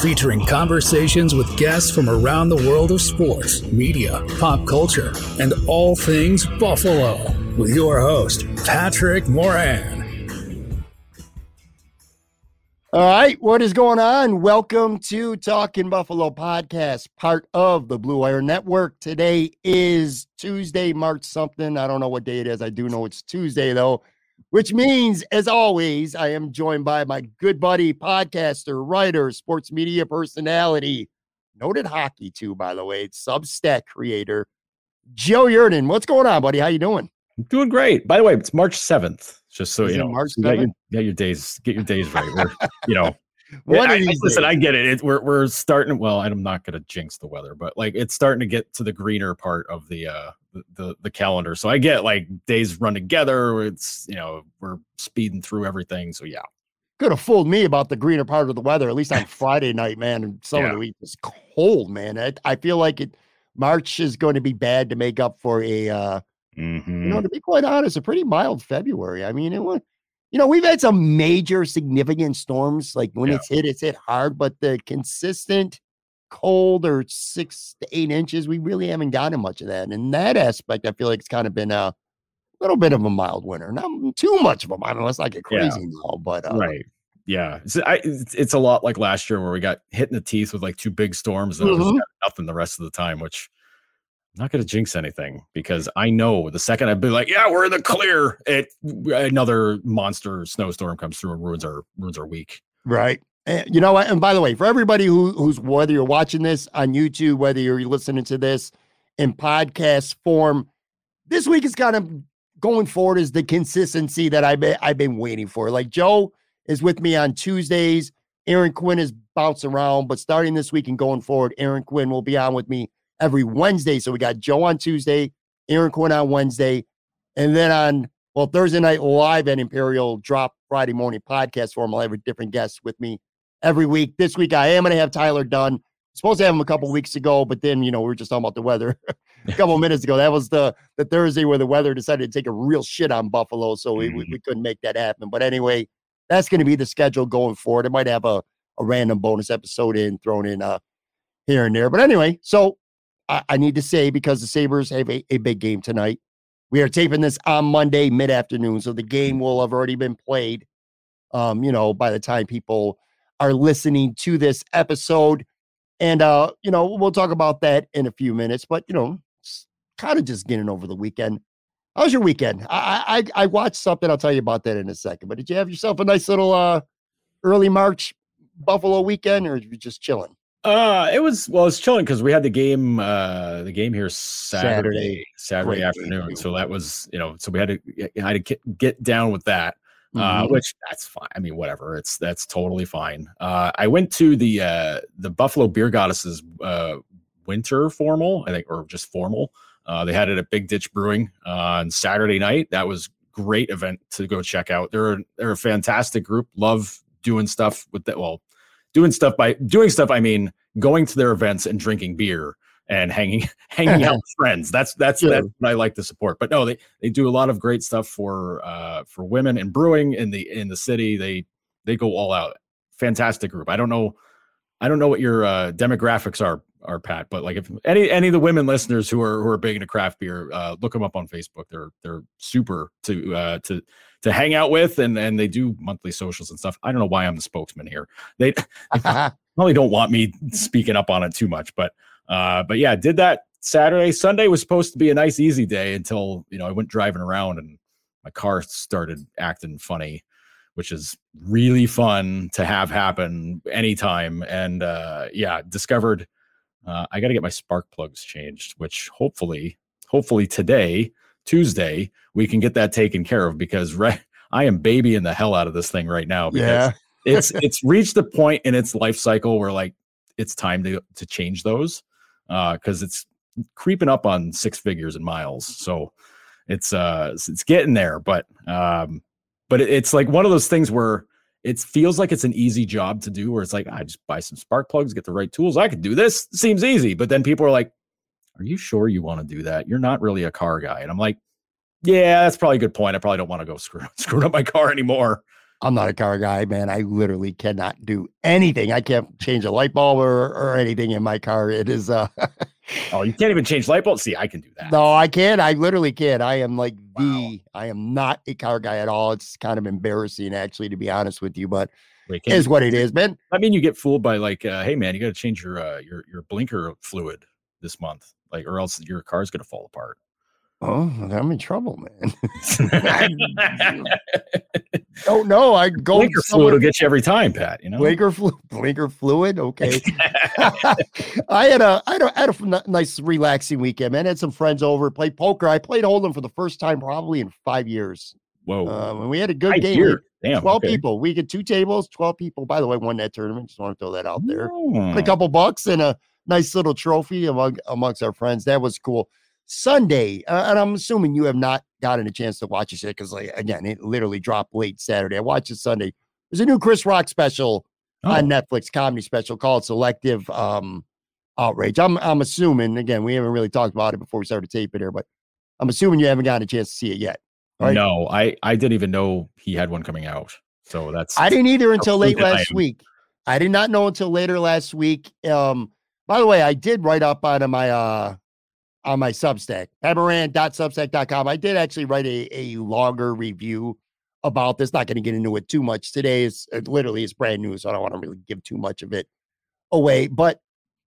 featuring conversations with guests from around the world of sports, media, pop culture, and all things Buffalo. With your host, Patrick Moran. All right, what is going on? Welcome to Talking Buffalo podcast, part of the Blue Wire Network. Today is Tuesday, March something. I don't know what day it is. I do know it's Tuesday, though which means, as always, I am joined by my good buddy, podcaster, writer, sports media personality, noted hockey too, by the way, Substack creator, Joe Yerdon. What's going on, buddy? How you doing? I'm doing great. By the way, it's March 7th. Just so Is you know, March you got, your, 7th? you got your days, get your days right. You know, One I, of I- listen. I get it. it. We're we're starting. Well, I'm not going to jinx the weather, but like it's starting to get to the greener part of the uh the, the calendar. So I get like days run together. It's you know we're speeding through everything. So yeah, could have fooled me about the greener part of the weather, at least on Friday night, man. And some of the week was cold, man. I, I feel like it March is going to be bad to make up for a uh Mhm. you know, to be quite honest, a pretty mild February. I mean, it was, you know, we've had some major significant storms. Like when Yeah. it's hit, it's hit hard, but the consistent cold or six to eight inches, we really haven't gotten much of that. And in that aspect, I feel like it's kind of been a little bit of a mild winter. Not too much of a mild, unless I get Yeah. crazy now. But uh, right. Yeah, it's, I, it's, a lot like last year where we got hit in the teeth with like two big storms and Mhm. nothing the rest of the time, which Not going to jinx anything because I know the second I'd be like, yeah, we're in the clear, it another monster snowstorm comes through and ruins our ruins our week. Right. And you know what? And by the way, for everybody who who's whether you're watching this on YouTube, whether you're listening to this in podcast form, this week is kind of going forward is the consistency that I've been I've been waiting for. Like Joe is with me on Tuesdays. Aaron Quinn is bouncing around, but starting this week and going forward, Aaron Quinn will be on with me every Wednesday. So we got Joe on Tuesday, Aaron Quinn on Wednesday, and then on well Thursday night live at Imperial drop Friday morning podcast form. I'll have a different guest with me every week. This week I am going to have Tyler Dunne. Supposed to have him a couple weeks ago, but then you know we were just talking about the weather a couple minutes ago. That was the the Thursday where the weather decided to take a real shit on Buffalo, so we, we, we couldn't make that happen. But anyway, that's going to be the schedule going forward. It might have a a random bonus episode in thrown in uh here and there. But anyway, so I, I need to say because the Sabres have a, a big game tonight. We are taping this on Monday mid afternoon, so the game will have already been played. Um, you know, by the time people are listening to this episode. And uh, you know, we'll talk about that in a few minutes, but you know, kind of just getting over the weekend. How was your weekend? I, I I watched something. I'll tell you about that in a second. But did you have yourself a nice little uh early March Buffalo weekend, or you just chilling? Uh, it was well, it's chilling because we had the game, uh, the game here Saturday, Saturday. Saturday, game, afternoon. So that was, you know, so we had to, I had to get, down with that. uh, Mhm. which that's fine. I mean, whatever. It's that's totally fine. Uh, I went to the uh, the Buffalo Beer Goddesses uh, winter formal, I think, or just formal. Uh, they had it at Big Ditch Brewing on Saturday night. That was great event to go check out. They're they're a fantastic group. Love doing stuff with that. Well, doing stuff by doing stuff. I mean, going to their events and drinking beer and hanging hanging out with friends. That's that's Sure. that's what I like to support. But no, they they do a lot of great stuff for uh for women and brewing in the in the city. They they go all out fantastic group. I don't know, I don't know what your uh, demographics are, are Pat, but like if any any of the women listeners who are who are big into craft beer, uh, look them up on Facebook. They're they're super to uh, to to hang out with, and and they do monthly socials and stuff. I don't know why I'm the spokesman here. They probably don't want me speaking up on it too much, but uh, but yeah, did that Saturday. Sunday was supposed to be a nice easy day until you know I went driving around and my car started acting funny, which is really fun to have happen anytime. And uh, yeah, discovered uh, I got to get my spark plugs changed, which hopefully, hopefully today, Tuesday, we can get that taken care of because right, I am babying the hell out of this thing right now because Yeah. it's it's reached the point in its life cycle where like it's time to to change those because it's creeping up on six figures and miles. So it's uh it's- it's getting there, but um but it's like one of those things where it feels like it's an easy job to do where it's like I just buy some spark plugs, get the right tools. I could do this. Seems easy. But then people are like, Are you sure you want to do that? You're not really a car guy. And I'm like, Yeah, that's probably a good point. I probably don't want to go screw screwing up my car anymore. I'm not a car guy, man. I literally cannot do anything. I can't change a light bulb or, or anything in my car. It is uh Oh, you can't even change light bulbs. See, I can do that. no, I can't. I literally can't. I am like Wow. the I am not a car guy at all. It's kind of embarrassing actually to be honest with you, but Wait, is what it is, man. I mean, you get fooled by like, uh, hey man, you got to change your uh, your your blinker fluid this month, like, or else your car's gonna fall apart. Oh, I'm in trouble, man. oh no, I go blinker fluid will get you every time, Pat. You know. Blinker fluid, blinker fluid. Okay. I had a I had a, I had a nice relaxing weekend, man. had some friends over, played poker. I played Hold'em for the first time probably in five years. Whoa. Um, and we had a good I game. hear. Damn. 12 okay. people. We get two tables, 12 people. By the way, won that tournament. Just want to throw that out there. A couple bucks and a nice little trophy among amongst our friends. That was cool. Sunday, uh, and I'm assuming you have not gotten a chance to watch this yet because, like, again, it literally dropped late Saturday. I watched it Sunday. There's a new Chris Rock special Oh, on Netflix, comedy special called Selective um, Outrage. I'm I'm assuming again we haven't really talked about it before we started taping here, but I'm assuming you haven't gotten a chance to see it yet. right? No, I I didn't even know he had one coming out. So that's I didn't either until late last week. I did not know until later last week. Um, by the way, I did write up on my uh on my Substack, pmoran.substack.com. I did actually write a, a longer review about this. Not going to get into it too much today. Is it literally it's brand new, so I don't want to really give too much of it away. But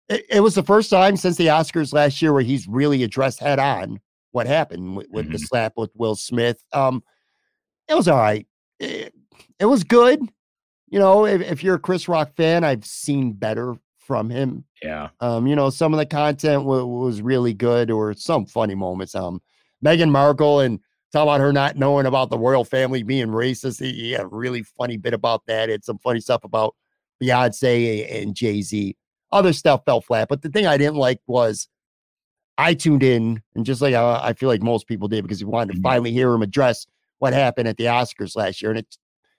it, it was the first time since the Oscars last year where he's really addressed head on what happened with, with the Mhm. slap with Will Smith. Um, it was all right. It, it was good. You know, if, if you're a Chris Rock fan, I've seen better from him. Yeah. Um, you know, some of the content wa- was really good, or some funny moments. Um, Meghan Markle and talk about her not knowing about the royal family being racist. He, had a really funny bit about that. It's some funny stuff about Beyonce and Jay Z. Other stuff fell flat, but the thing I didn't like was I tuned in, and just like I, I feel like most people did, because he wanted to Mhm. finally hear him address what happened at the Oscars last year, and it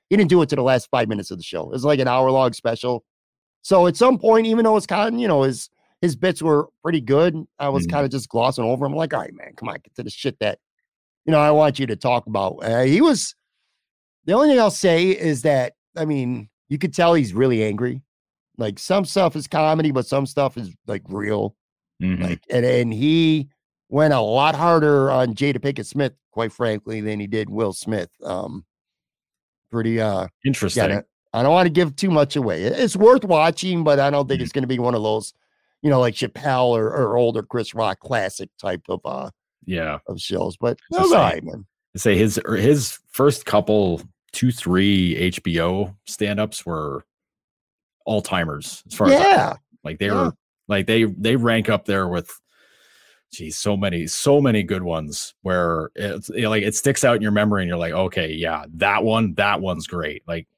he didn't do it to the last five minutes of the show. It was like an hour long special. So at some point, even though it's kind of, you know, his his bits were pretty good, I was Mhm. kind of just glossing over him. like, all right, man, come on, get to the shit that, you know, I want you to talk about. Uh, he was the only thing I'll say is that, I mean, you could tell he's really angry. Like some stuff is comedy, but some stuff is like real. Mhm. Like, and, and he went a lot harder on Jada Pinkett Smith, quite frankly, than he did Will Smith. Um, pretty, uh, Interesting. yeah, I don't want to give too much away. It's worth watching, but I don't think it's going to be one of those, you know, like Chappelle or, or older Chris Rock classic type of uh yeah. of shows. But that say- right, man. Say his or his first couple two three HBO stand-ups were all timers as far as I Yeah, Like they Yeah. were like they they rank up there with geez, so many, so many good ones where it's like it sticks out in your memory and you're like, okay, yeah, that one, that one's great. Like,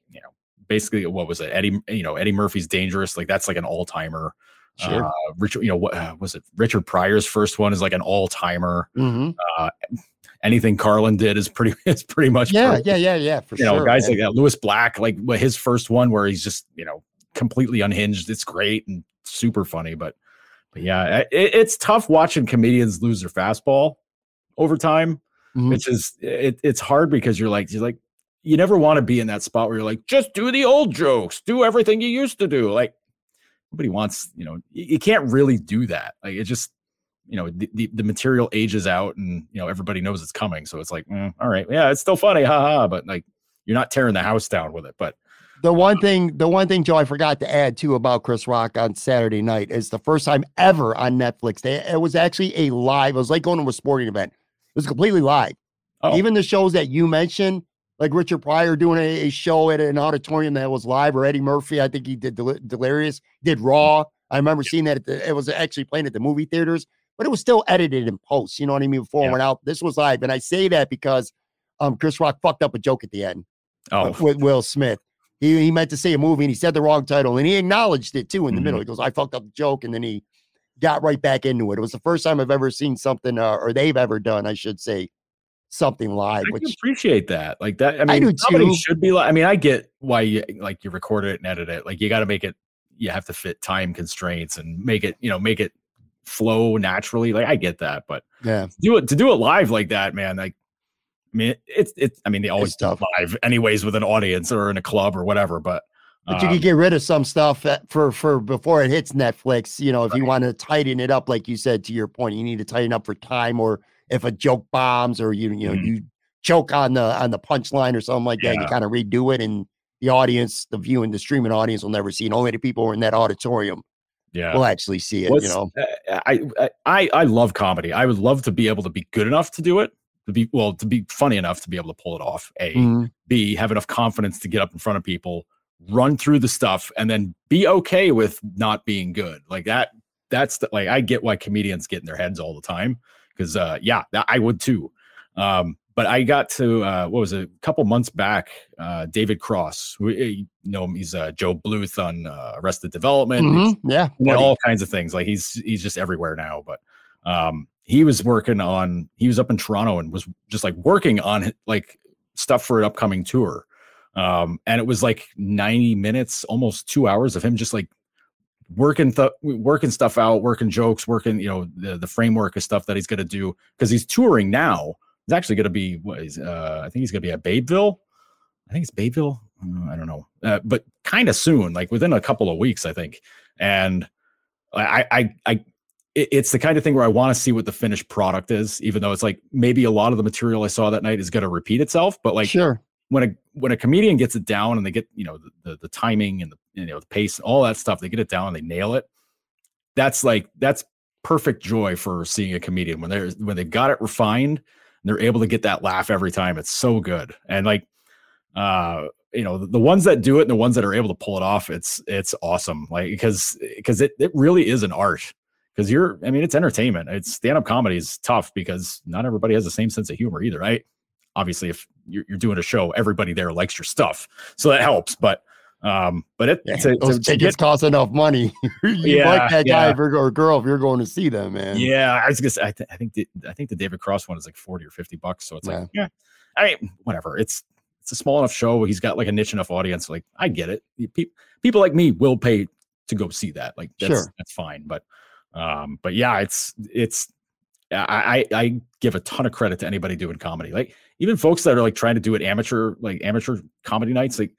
basically what was it? Eddie, you know, Eddie Murphy's dangerous. Like that's like an all-timer. Sure. Uh, Richard, you know, what uh, was it? Richard Pryor's first one is like an all-timer. hmm Uh, anything Carlin did is pretty, is pretty much yeah, perfect yeah, yeah, yeah, for you know, sure. guys man. like that. Lewis Black, like his first one where he's just, you know, completely unhinged. It's great and super funny, but but yeah, it, it's tough watching comedians lose their fastball over time, Mhm. which is it, it's hard because you're like you're like you never want to be in that spot where you're like, just do the old jokes, do everything you used to do. Like nobody wants, you know, you, can't really do that. Like it just, you know, the, the, the, material ages out and, you know, everybody knows it's coming. So it's like, mm, all right, yeah, it's still funny. Ha ha. But like, you're not tearing the house down with it. But the one thing, the one thing, Joe, I forgot to add too about Chris Rock on Saturday night is the first time ever on Netflix. They, it was actually a live. It was like going to a sporting event. It was completely live. Oh. Even the shows that you mentioned, like Richard Pryor doing a, a, show at an auditorium that was live, or Eddie Murphy, I think he did Del- Delirious, did Raw. I remember seeing that the, it was actually playing at the movie theaters, but it was still edited in post. You know what I mean? Before yeah. it went out, this was live, and I say that because um, Chris Rock fucked up a joke at the end. Oh, with Will Smith. He, he meant to say a movie and he said the wrong title and he acknowledged it too in the mm-hmm. middle. He goes, I fucked up the joke. And then he got right back into it. It was the first time I've ever seen something, uh, or they've ever done, I should say, something live. I which appreciate that. Like that. I mean, I should be like. I mean, I get why you like you record it and edit it. Like you got to make it. You have to fit time constraints and make it. You know, make it flow naturally. Like I get that, but yeah, do it to do it live like that, man. Like, I mean, it's it's. I mean, they always do live anyways with an audience or in a club or whatever, but. But you um, can get rid of some stuff for for before it hits Netflix. You know, if right. you want to tighten it up, like you said, to your point, you need to tighten up for time or if a joke bombs or you you know mm. you choke on the on the punchline or something like that, you kind of redo it, and the audience, the viewing, the streaming audience will never see it. Only the people who are in that auditorium yeah will actually see it. What's, you know, uh, I, I I love comedy. I would love to be able to be good enough to do it. To be well, to be funny enough to be able to pull it off. A, mm. B, have enough confidence to get up in front of people, run through the stuff, and then be okay with not being good. Like that. That's the, like I get why comedians get in their heads all the time because uh, yeah, I would too. Um, but I got to uh, what was it, a couple months back? Uh, David Cross, who eh, you know he's uh, Gob Bluth on uh, Arrested Development, mm-hmm. yeah, all kinds of things. Like he's he's just everywhere now. But um, he was working on he was up in Toronto and was just like working on like stuff for an upcoming tour. Um, and it was like 90 minutes, almost two hours of him just like working th- working stuff out, working jokes, working you know the the framework of stuff that he's going to do because he's touring now. He's actually going to be what is uh, I think he's going to be at Babeville. I think it's Babeville. Uh, I don't know, uh, but kind of soon, like within a couple of weeks, I think. And I I I it's the kind of thing where I want to see what the finished product is, even though it's like maybe a lot of the material I saw that night is going to repeat itself. But like, sure, when a when a comedian gets it down and they get you know the, the, the timing and the you know the pace all that stuff they get it down and they nail it. That's like that's perfect joy for seeing a comedian when they're when they've got it refined and they're able to get that laugh every time. It's so good. And like uh you know the, the ones that do it and the ones that are able to pull it off it's it's awesome. Like because because it, it really is an art. Because you're i mean it's entertainment. It's stand-up comedy is tough because not everybody has the same sense of humor either right obviously if you're, you're doing a show everybody there likes your stuff so that helps but um but it yeah, to, those to, tickets get, cost enough money. You yeah, like that guy or girl if you're going to see them man. Yeah i was gonna say i, th- I think the, i think the david cross one is like 40 or 50 bucks so it's like yeah. i mean whatever it's it's a small enough show he's got like a niche enough audience like i get it. People, people like me will pay to go see that like that's sure. that's fine but um but yeah it's it's I, I give a ton of credit to anybody doing comedy. Like even folks that are like trying to do it amateur, like amateur comedy nights, like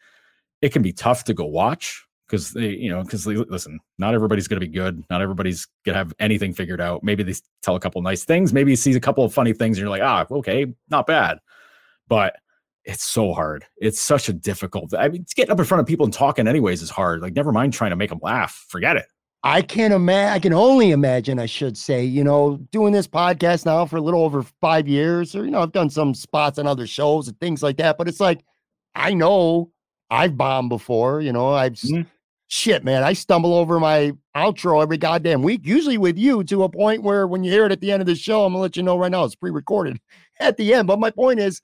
it can be tough to go watch because they, you know, because listen, not everybody's going to be good. Not everybody's going to have anything figured out. Maybe they tell a couple nice things. Maybe you see a couple of funny things and you're like, ah, okay, not bad. But it's so hard. It's such a difficult. I mean, getting up in front of people and talking anyways is hard. Like, never mind trying to make them laugh. Forget it. I can't imagine. I can only imagine. I should say, you know, doing this podcast now for a little over five years, or you know, I've done some spots on other shows and things like that. But it's like, I know I've bombed before. You know, I've mm-hmm. shit, man. I stumble over my outro every goddamn week, usually with you, to a point where when you hear it at the end of the show, I'm gonna let you know right now it's pre-recorded at the end. But my point is,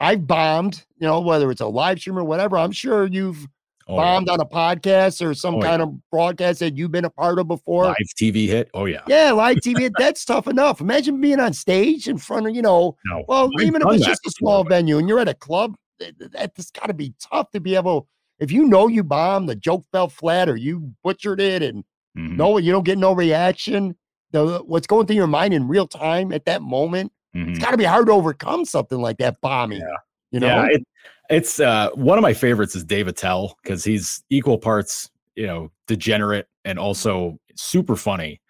I've bombed. You know, whether it's a live stream or whatever. I'm sure you've oh, bombed yeah. on a podcast or some oh, kind yeah. of broadcast that you've been a part of before. Live TV hit. Oh yeah. Yeah, live TV. hit. that's tough enough. Imagine being on stage in front of, you know, no, well, I've even if it's just a small before, venue and you're at a club, that's got to be tough to be able, if you know you bombed, the joke fell flat or you butchered it and mm-hmm. no, you don't get no reaction. The what's going through your mind in real time at that moment, mm-hmm. it's got to be hard to overcome something like that bombing. Yeah. You know, yeah, it, It's uh, one of my favorites is Dave Attell because he's equal parts, you know, degenerate and also super funny,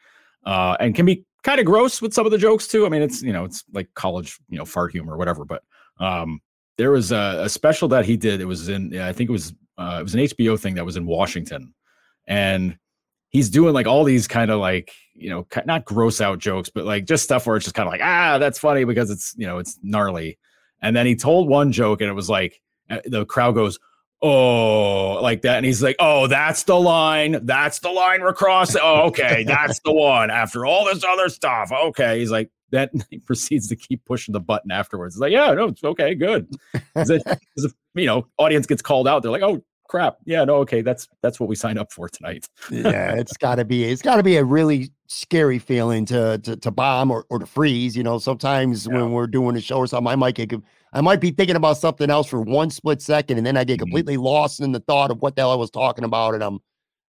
uh, and can be kind of gross with some of the jokes too. I mean, it's you know, it's like college, you know, fart humor or whatever. But um, there was a, a special that he did. It was in, I think it was, uh, it was an HBO thing that was in Washington, and he's doing like all these kind of like you know not gross out jokes but like just stuff where it's just kind of like ah that's funny because it's you know it's gnarly and then he told one joke and it was like the crowd goes oh like that. And he's like oh that's the line. That's the line we're crossing. Oh okay. That's the one. After all this other stuff. Okay. He's like that he proceeds to keep pushing the button afterwards. It's like yeah no it's okay. Good. Because if you know audience gets called out. They're like oh crap. Yeah, no, okay, that's that's what we signed up for tonight. yeah, it's got to be it's got to be a really scary feeling to to, to bomb or, or to freeze. You know, sometimes yeah. when we're doing a show or something, I might get I might be thinking about something else for one split second, and then I get mm-hmm. completely mm-hmm. lost in the thought of what the hell I was talking about, and I'm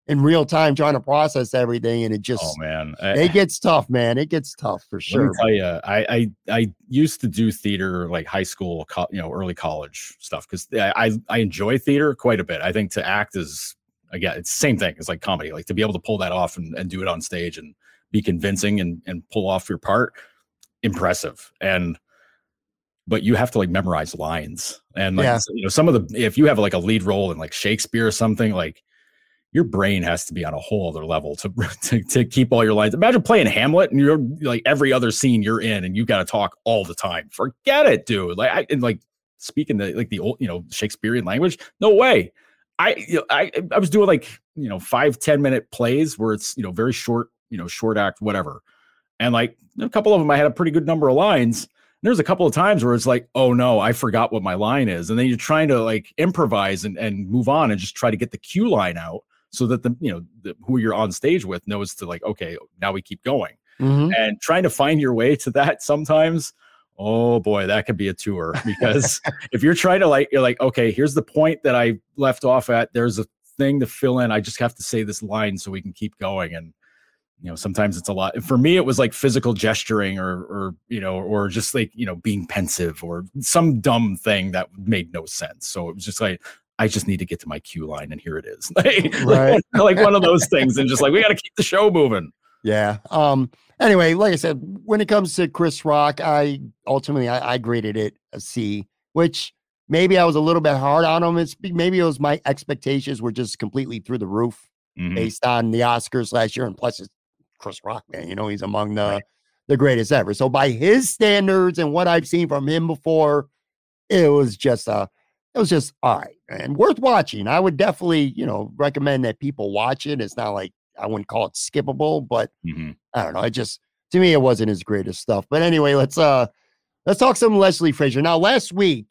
in real time trying to process everything and it just oh man it gets tough man it gets tough for sure tell you I, I i used to do theater like high school you know early college stuff because I, I enjoy theater quite a bit i think to act is again it's the same thing it's like comedy like to be able to pull that off and, and do it on stage and be convincing and and pull off your part impressive and but you have to like memorize lines and like yeah. you know some of the if you have like a lead role in like shakespeare or something like your brain has to be on a whole other level to, to, to keep all your lines. Imagine playing Hamlet and you're like every other scene you're in and you got to talk all the time. Forget it, dude. Like I and like speaking the like the old you know Shakespearean language. No way. I you know, I I was doing like you know five ten minute plays where it's you know very short you know short act whatever, and like a couple of them I had a pretty good number of lines. There's a couple of times where it's like, oh no, I forgot what my line is. And then you're trying to like improvise and, and move on and just try to get the cue line out so that the you know the, who you're on stage with knows to like okay now we keep going mm-hmm. and trying to find your way to that sometimes oh boy that could be a tour because if you're trying to like you're like okay here's the point that i left off at there's a thing to fill in i just have to say this line so we can keep going and you know sometimes it's a lot for me it was like physical gesturing or or you know or just like you know being pensive or some dumb thing that made no sense so it was just like I just need to get to my cue line, and here it is. like, right. like one of those things, and just like we got to keep the show moving. Yeah. Um. Anyway, like I said, when it comes to Chris Rock, I ultimately I, I graded it a C, which maybe I was a little bit hard on him. It's maybe it was my expectations were just completely through the roof mm-hmm. based on the Oscars last year, and plus it's Chris Rock, man. You know he's among the right. the greatest ever. So by his standards and what I've seen from him before, it was just a it was just all right and worth watching. I would definitely, you know, recommend that people watch it. It's not like I wouldn't call it skippable, but mm-hmm. I don't know. It just to me it wasn't his greatest stuff. But anyway, let's uh let's talk some Leslie Frazier. Now, last week,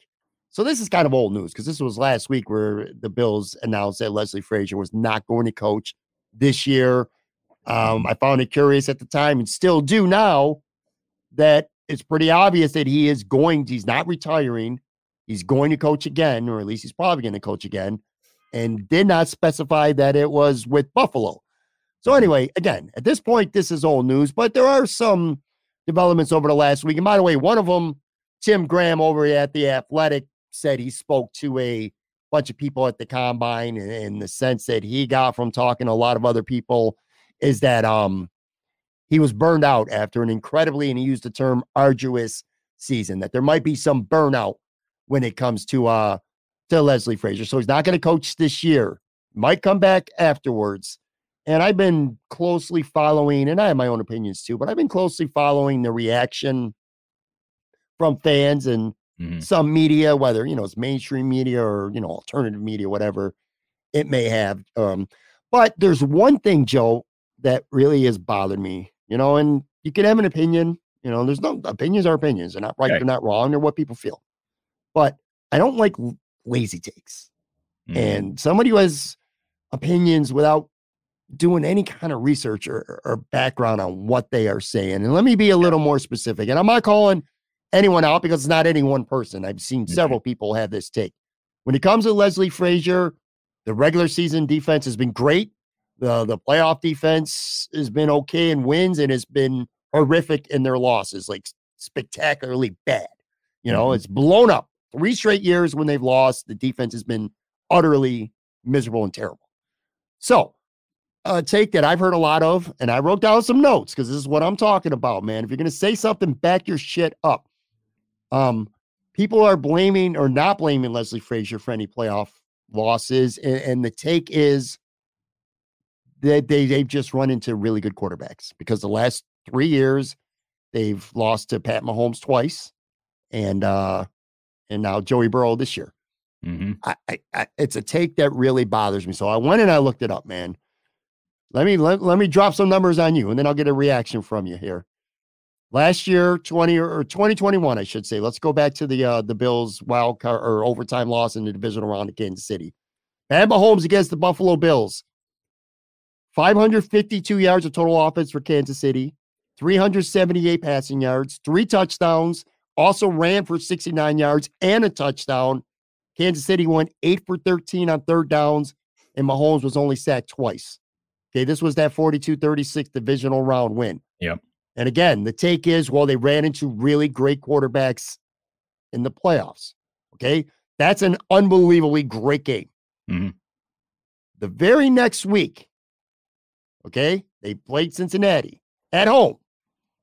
so this is kind of old news because this was last week where the Bills announced that Leslie Frazier was not going to coach this year. Um, I found it curious at the time and still do now that it's pretty obvious that he is going, he's not retiring he's going to coach again, or at least he's probably going to coach again, and did not specify that it was with Buffalo. So, anyway, again, at this point, this is old news, but there are some developments over the last week. And by the way, one of them, Tim Graham over at The Athletic, said he spoke to a bunch of people at the combine, and, and the sense that he got from talking to a lot of other people is that um he was burned out after an incredibly, and he used the term arduous season, that there might be some burnout when it comes to uh to Leslie Frazier. So he's not going to coach this year. Might come back afterwards. And I've been closely following, and I have my own opinions too, but I've been closely following the reaction from fans and mm-hmm. some media, whether you know it's mainstream media or you know alternative media, whatever it may have. Um, but there's one thing, Joe, that really has bothered me, you know, and you can have an opinion, you know, there's no opinions are opinions. They're not right, okay. they're not wrong, they're what people feel but I don't like lazy takes. Mm. And somebody who has opinions without doing any kind of research or, or, background on what they are saying. And let me be a little more specific. And I'm not calling anyone out because it's not any one person. I've seen mm-hmm. several people have this take. When it comes to Leslie Frazier, the regular season defense has been great. The the playoff defense has been okay and wins and has been horrific in their losses, like spectacularly bad. You know, mm-hmm. it's blown up Three straight years when they've lost, the defense has been utterly miserable and terrible. So, a take that I've heard a lot of, and I wrote down some notes because this is what I'm talking about, man. If you're going to say something, back your shit up. Um, people are blaming or not blaming Leslie Frazier for any playoff losses, and, and the take is that they, they've just run into really good quarterbacks because the last three years they've lost to Pat Mahomes twice, and uh, and now Joey Burrow this year. Mm-hmm. I, I, I, it's a take that really bothers me. So I went and I looked it up, man. Let me let, let me drop some numbers on you, and then I'll get a reaction from you here. Last year, 20 or 2021, I should say. Let's go back to the uh, the Bills wild card or overtime loss in the divisional round of Kansas City. Pat Mahomes against the Buffalo Bills. 552 yards of total offense for Kansas City, 378 passing yards, three touchdowns, also ran for 69 yards and a touchdown. Kansas City went eight for 13 on third downs, and Mahomes was only sacked twice. Okay, this was that 42 36 divisional round win. Yep. And again, the take is, well, they ran into really great quarterbacks in the playoffs. Okay, that's an unbelievably great game. Mhm. The very next week, okay, they played Cincinnati at home.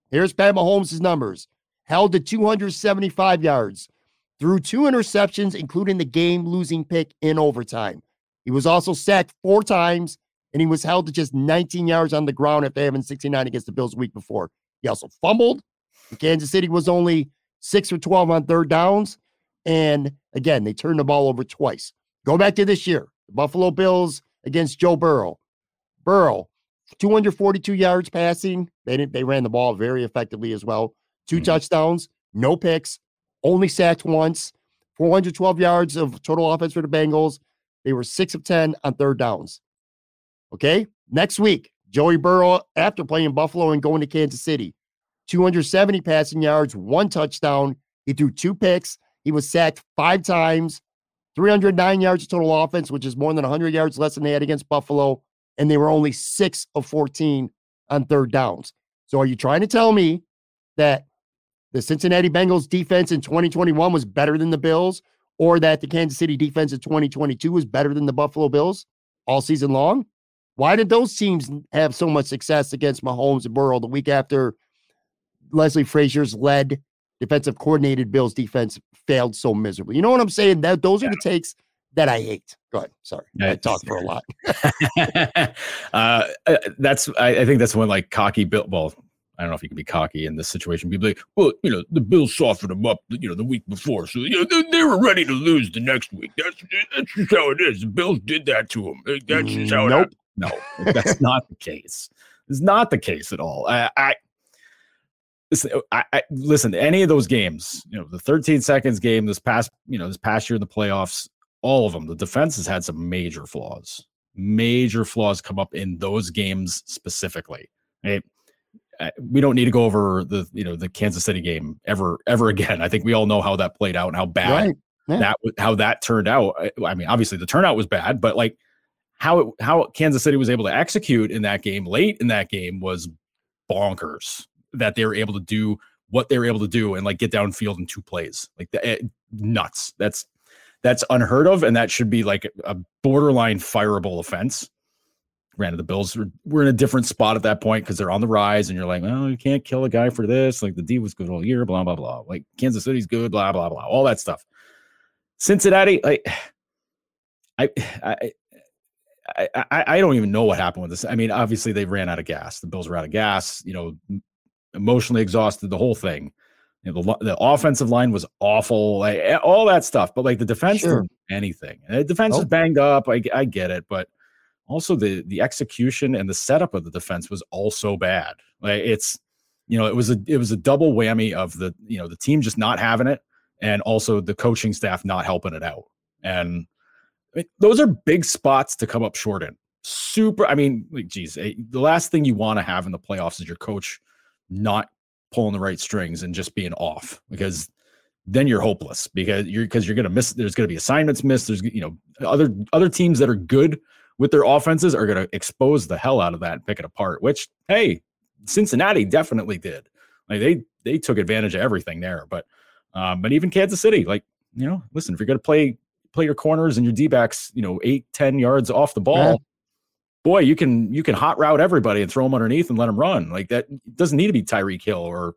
Here's Pat Mahomes' numbers held to 275 yards, threw two interceptions, including the game losing pick in overtime. He was also sacked four times, and he was held to just 19 yards on the ground after having 69 against the Bills the week before. He also fumbled. Kansas City was only six for 12 on third downs. And again, they turned the ball over twice. Go back to this year the Buffalo Bills against Joe Burrow. Burrow, 242 yards passing. They didn't, they ran the ball very effectively as well. 2 Mhm. touchdowns, no picks, only sacked once, 412 yards of total offense for the Bengals. They were six of 10 on third downs. Okay. Next week, Joey Burrow, after playing Buffalo and going to Kansas City, 270 passing yards, one touchdown. He threw two picks. He was sacked five times, 309 yards of total offense, which is more than 100 yards less than they had against Buffalo. And they were only six of 14 on third downs. So are you trying to tell me that the Cincinnati Bengals defense in 2021 was better than the Bills, or that the Kansas City defense in 2022 was better than the Buffalo Bills all season long? Why did those teams have so much success against Mahomes and Burrow the week after Leslie Frazier's led defensive coordinated Bills defense failed so miserably? You know what I'm saying? That those are the takes that I hate. Go ahead. Sorry, I Yeah, talked for a lot. uh, that's I, I think that's when like cocky Bill. Well, I don't know if you can be cocky in this situation. People like, well, you know, the Bills softened them up, you know, the week before, so you know they, they were ready to lose the next week. That's that's just how it is. The Bills did that to them. That's just how it. Nope. No, that's not the case. It's not the case at all. I, I listen. I, I listen. Any of those games, you know, the 13 seconds game, this past, you know, this past year in the playoffs, all of them, the defense has had some major flaws. Major flaws come up in those games specifically. Right? Uh, We don't need to go over the, you know, the Kansas City game ever, ever again. I think we all know how that played out and how bad Right. Yeah. that how that turned out. I- mean, obviously the turnout was bad, but like how it, how Kansas City was able to execute in that game late in that game was bonkers. That they were able to do what they were able to do and like get downfield in two plays, like the, eh, nuts. That's that's unheard of, and that should be like a borderline fireable offense. Granted, the Bills were, were in a different spot at that point because they're on the rise, and you're like, well, you can't kill a guy for this. Like the D was good all year, blah blah blah. Like Kansas City's good, blah blah blah, all that stuff. Cincinnati, like I, I, I, I, I don't even know what happened with this. I mean, obviously they ran out of gas. The Bills were out of gas. You know, emotionally exhausted. The whole thing. You know, the the offensive line was awful. Like, eh, all that stuff. But like the defense Sure. didn't anything. And the defense is Nope. banged up. I get it, but also the the execution and the setup of the defense was also bad. Like it's, you know, it was a it was a double whammy of the you know the team just not having it, and also the coaching staff not helping it out. And I mean, those are big spots to come up short in. Super. I mean, like, geez, eh, the last thing you want to have in the playoffs is your coach not pulling the right strings and just being off because then you're hopeless because you're because you're gonna miss. There's gonna be assignments missed. There's you know other other teams that are good with their offenses are gonna expose the hell out of that and pick it apart. Which hey, Cincinnati definitely did. Like they they took advantage of everything there. But um, but even Kansas City, like you know, listen, if you're going to play play your corners and your D backs, you know, eight ten yards off the ball. Boy, you can you can hot route everybody and throw them underneath and let them run. Like that doesn't need to be Tyreek Hill or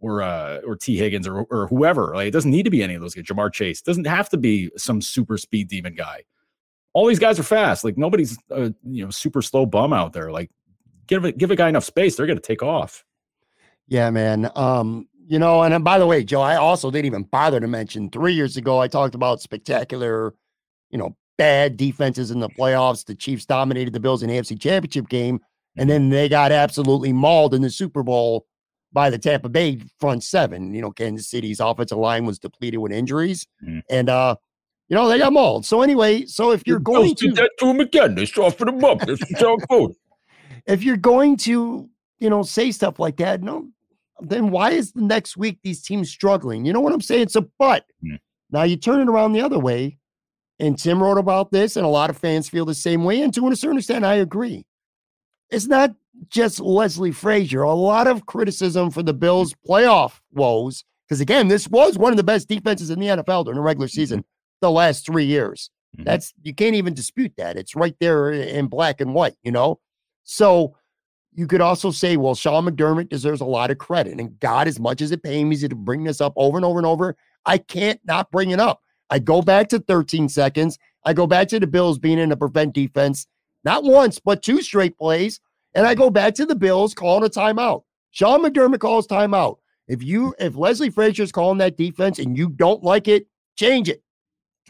or uh, or Tee Higgins or or whoever. Like it doesn't need to be any of those guys. Ja'Marr Chase doesn't have to be some super speed demon guy. All these guys are fast. Like nobody's a you know super slow bum out there. Like give a give a guy enough space, they're gonna take off. Yeah, man. Um, you know, and by the way, Joe, I also didn't even bother to mention three years ago I talked about spectacular, you know, bad defenses in the playoffs. The Chiefs dominated the Bills in the AFC Championship game, and then they got absolutely mauled in the Super Bowl by the Tampa Bay front seven. You know, Kansas City's offensive line was depleted with injuries, mm-hmm. and uh, you know they got mauled. So anyway, so if you're going to that to him again, they soften him up. That's good. If you're going to, you know, say stuff like that, no, then why is the next week these teams struggling? You know what I'm saying? So, but mm-hmm. now you turn it around the other way, and Tim wrote about this, and a lot of fans feel the same way. And to a certain extent, I agree. It's not just Leslie Frazier. A lot of criticism for the Bills' playoff woes, because again, this was one of the best defenses in the NFL during the regular mm-hmm. season the last three years. Mm-hmm. That's you can't even dispute that. It's right there in black and white, you know. So you could also say, well, Sean McDermott deserves a lot of credit. And God, as much as it pains me to bring this up over and over and over, I can't not bring it up. I go back to 13 seconds. I go back to the Bills being in a prevent defense, not once, but two straight plays and I go back to the Bills calling a timeout. Sean McDermott calls timeout. If you if Leslie Frazier's calling that defense and you don't like it, change it.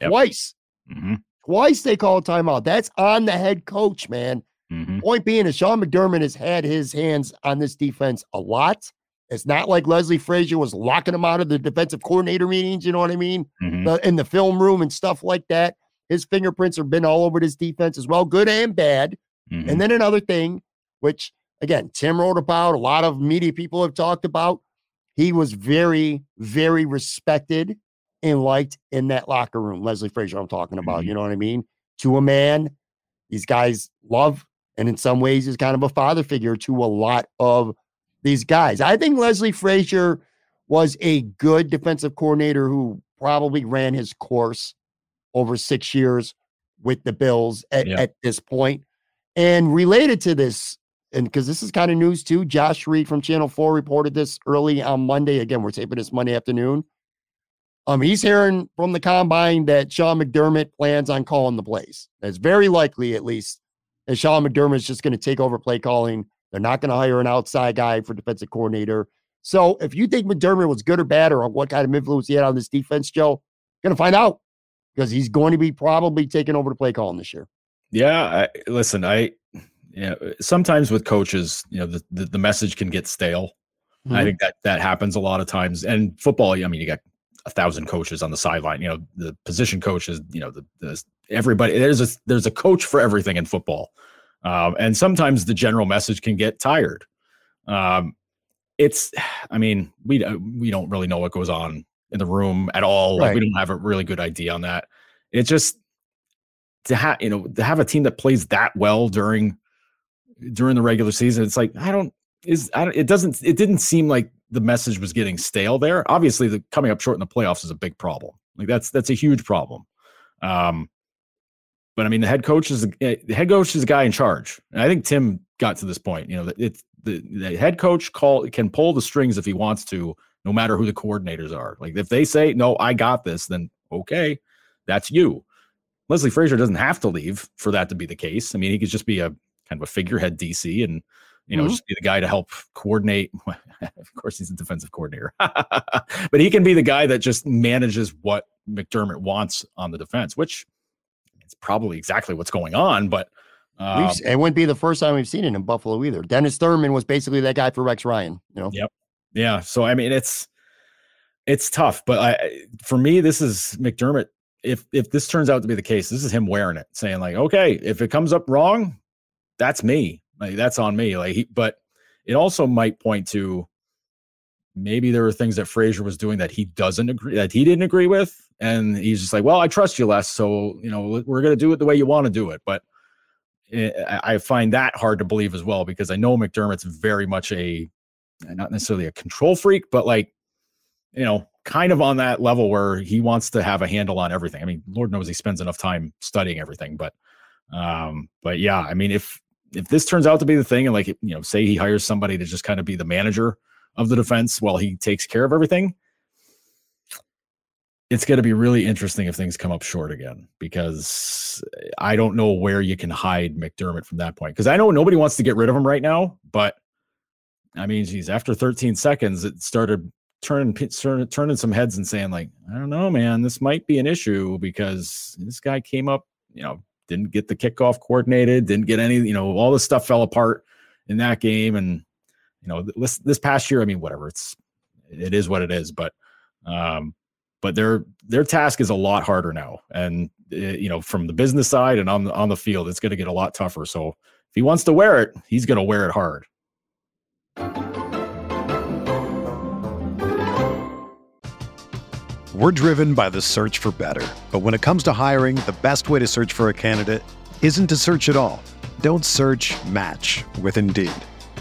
Yep. Twice. Mm-hmm. Twice they call a timeout. That's on the head coach, man. Mm-hmm. Point being is Sean McDermott has had his hands on this defense a lot. It's not like Leslie Frazier was locking him out of the defensive coordinator meetings, you know what I mean? Mm-hmm. The, in the film room and stuff like that. His fingerprints have been all over this defense as well, good and bad. And mm-hmm. then another thing, which again, Tim wrote about, a lot of media people have talked about. He was very, very respected and liked in that locker room. Leslie Frazier, I'm talking about, mm-hmm. you know what I mean? To a man, these guys love, and in some ways, is kind of a father figure to a lot of these guys. I think Leslie Frazier was a good defensive coordinator who probably ran his course over six years with the Bills at, yeah. at this point. And related to this and because this is kind of news too, Josh Reed from Channel 4 reported this early on Monday. Again, we're taping this Monday afternoon. Um, he's hearing from the combine that Sean McDermott plans on calling the plays. It's very likely, at least, that Sean McDermott is just going to take over play calling. They're not going to hire an outside guy for defensive coordinator. So if you think McDermott was good or bad or what kind of influence he had on this defense, Joe, going to find out because he's going to be probably taking over the play calling this year. Yeah, I, listen, I you know, sometimes with coaches, you know, the, the, the message can get stale. Mm-hmm. I think that that happens a lot of times. And football, I mean, you got a thousand coaches on the sideline. You know, the position coaches. You know, the, the everybody. There's a there's a coach for everything in football, um, and sometimes the general message can get tired. Um, it's, I mean, we we don't really know what goes on in the room at all. Right. Like we don't have a really good idea on that. It's just to have you know to have a team that plays that well during during the regular season. It's like I don't is I don't, it doesn't it didn't seem like the message was getting stale there. Obviously, the coming up short in the playoffs is a big problem. Like that's that's a huge problem. Um, but I mean, the head coach is eh, the head coach is a guy in charge, and I think Tim got to this point. You know, it's the, the head coach call can pull the strings if he wants to, no matter who the coordinators are. Like if they say no, I got this, then okay, that's you. Leslie Frazier doesn't have to leave for that to be the case. I mean, he could just be a kind of a figurehead DC and you know, mm-hmm. just be the guy to help coordinate. of course, he's a defensive coordinator, but he can be the guy that just manages what McDermott wants on the defense, which is probably exactly what's going on. But um, it wouldn't be the first time we've seen it in Buffalo either. Dennis Thurman was basically that guy for Rex Ryan. You know. Yep. Yeah. So I mean, it's it's tough, but I for me, this is McDermott. If if this turns out to be the case, this is him wearing it, saying like, okay, if it comes up wrong, that's me. Like that's on me. Like, he, but it also might point to maybe there were things that Frazier was doing that he doesn't agree that he didn't agree with, and he's just like, well, I trust you less, so you know we're gonna do it the way you want to do it. But I find that hard to believe as well because I know McDermott's very much a not necessarily a control freak, but like you know kind of on that level where he wants to have a handle on everything. I mean, Lord knows he spends enough time studying everything, but um, but yeah, I mean, if if this turns out to be the thing, and like you know, say he hires somebody to just kind of be the manager of the defense while he takes care of everything, it's going to be really interesting if things come up short again because I don't know where you can hide McDermott from that point. Because I know nobody wants to get rid of him right now, but I mean, geez, after 13 seconds, it started turning turning turning some heads and saying like, I don't know, man, this might be an issue because this guy came up, you know, didn't get the kickoff coordinated, didn't get any, you know, all this stuff fell apart in that game, and you know, this this past year, I mean, whatever, it's it is what it is, but um but their their task is a lot harder now. And uh, you know from the business side and on on the field it's going to get a lot tougher. So if he wants to wear it he's going to wear it hard. We're driven by the search for better. But when it comes to hiring the best way to search for a candidate isn't to search at all. Don't search match with indeed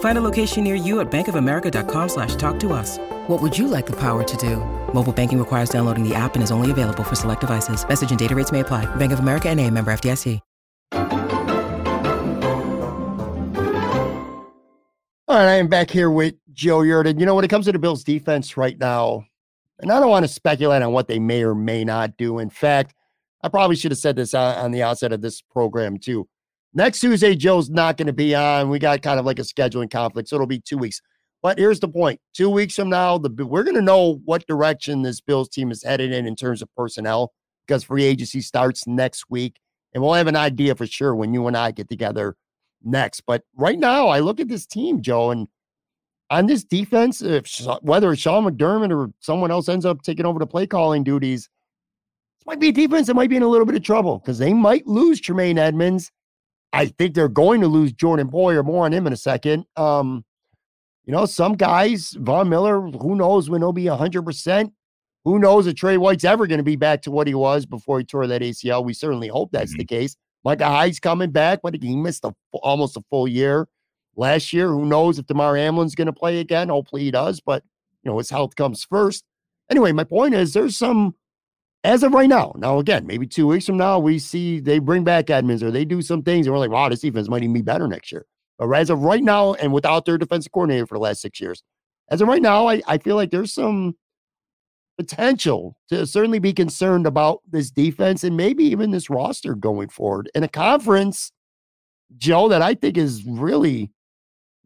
Find a location near you at bankofamerica.com slash talk to us. What would you like the power to do? Mobile banking requires downloading the app and is only available for select devices. Message and data rates may apply. Bank of America and a member FDIC. All right, I am back here with Joe Yerdon. You know, when it comes to the Bills defense right now, and I don't want to speculate on what they may or may not do. In fact, I probably should have said this on, on the outset of this program too. Next Tuesday, Joe's not going to be on. We got kind of like a scheduling conflict, so it'll be two weeks. But here's the point: two weeks from now, the we're going to know what direction this Bills team is headed in in terms of personnel because free agency starts next week, and we'll have an idea for sure when you and I get together next. But right now, I look at this team, Joe, and on this defense, if whether it's Sean McDermott or someone else ends up taking over the play calling duties, this might be a defense that might be in a little bit of trouble because they might lose Tremaine Edmunds. I think they're going to lose Jordan Poyer. More on him in a second. Um, you know, some guys, Von Miller, who knows when he'll be 100%. Who knows if Tre White's ever going to be back to what he was before he tore that ACL? We certainly hope that's mm-hmm. the case. Micah Hyde's coming back, but he missed a, almost a full year last year. Who knows if Damar Hamlin's going to play again? Hopefully he does, but you know his health comes first. Anyway, my point is there's some as of right now. Now again, maybe two weeks from now we see they bring back Edmunds or they do some things and we're like, wow, this defense might even be better next year. But as of right now, and without their defensive coordinator for the last six years, as of right now, I, I feel like there's some potential to certainly be concerned about this defense and maybe even this roster going forward in a conference, Joe, that I think is really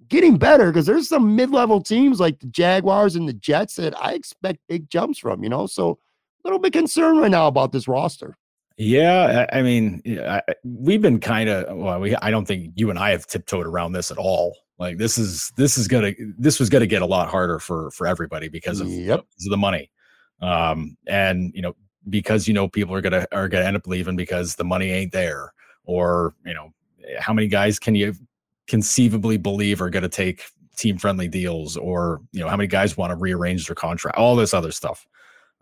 getting better because there's some mid-level teams like the Jaguars and the Jets that I expect big jumps from, you know. So little bit concerned right now about this roster. Yeah, I mean, we've been kind of well. We I don't think you and I have tiptoed around this at all. Like this is this is gonna this was gonna get a lot harder for for everybody because of, yep. because of the money, um, and you know because you know people are gonna are gonna end up leaving because the money ain't there, or you know how many guys can you conceivably believe are gonna take team friendly deals, or you know how many guys want to rearrange their contract, all this other stuff.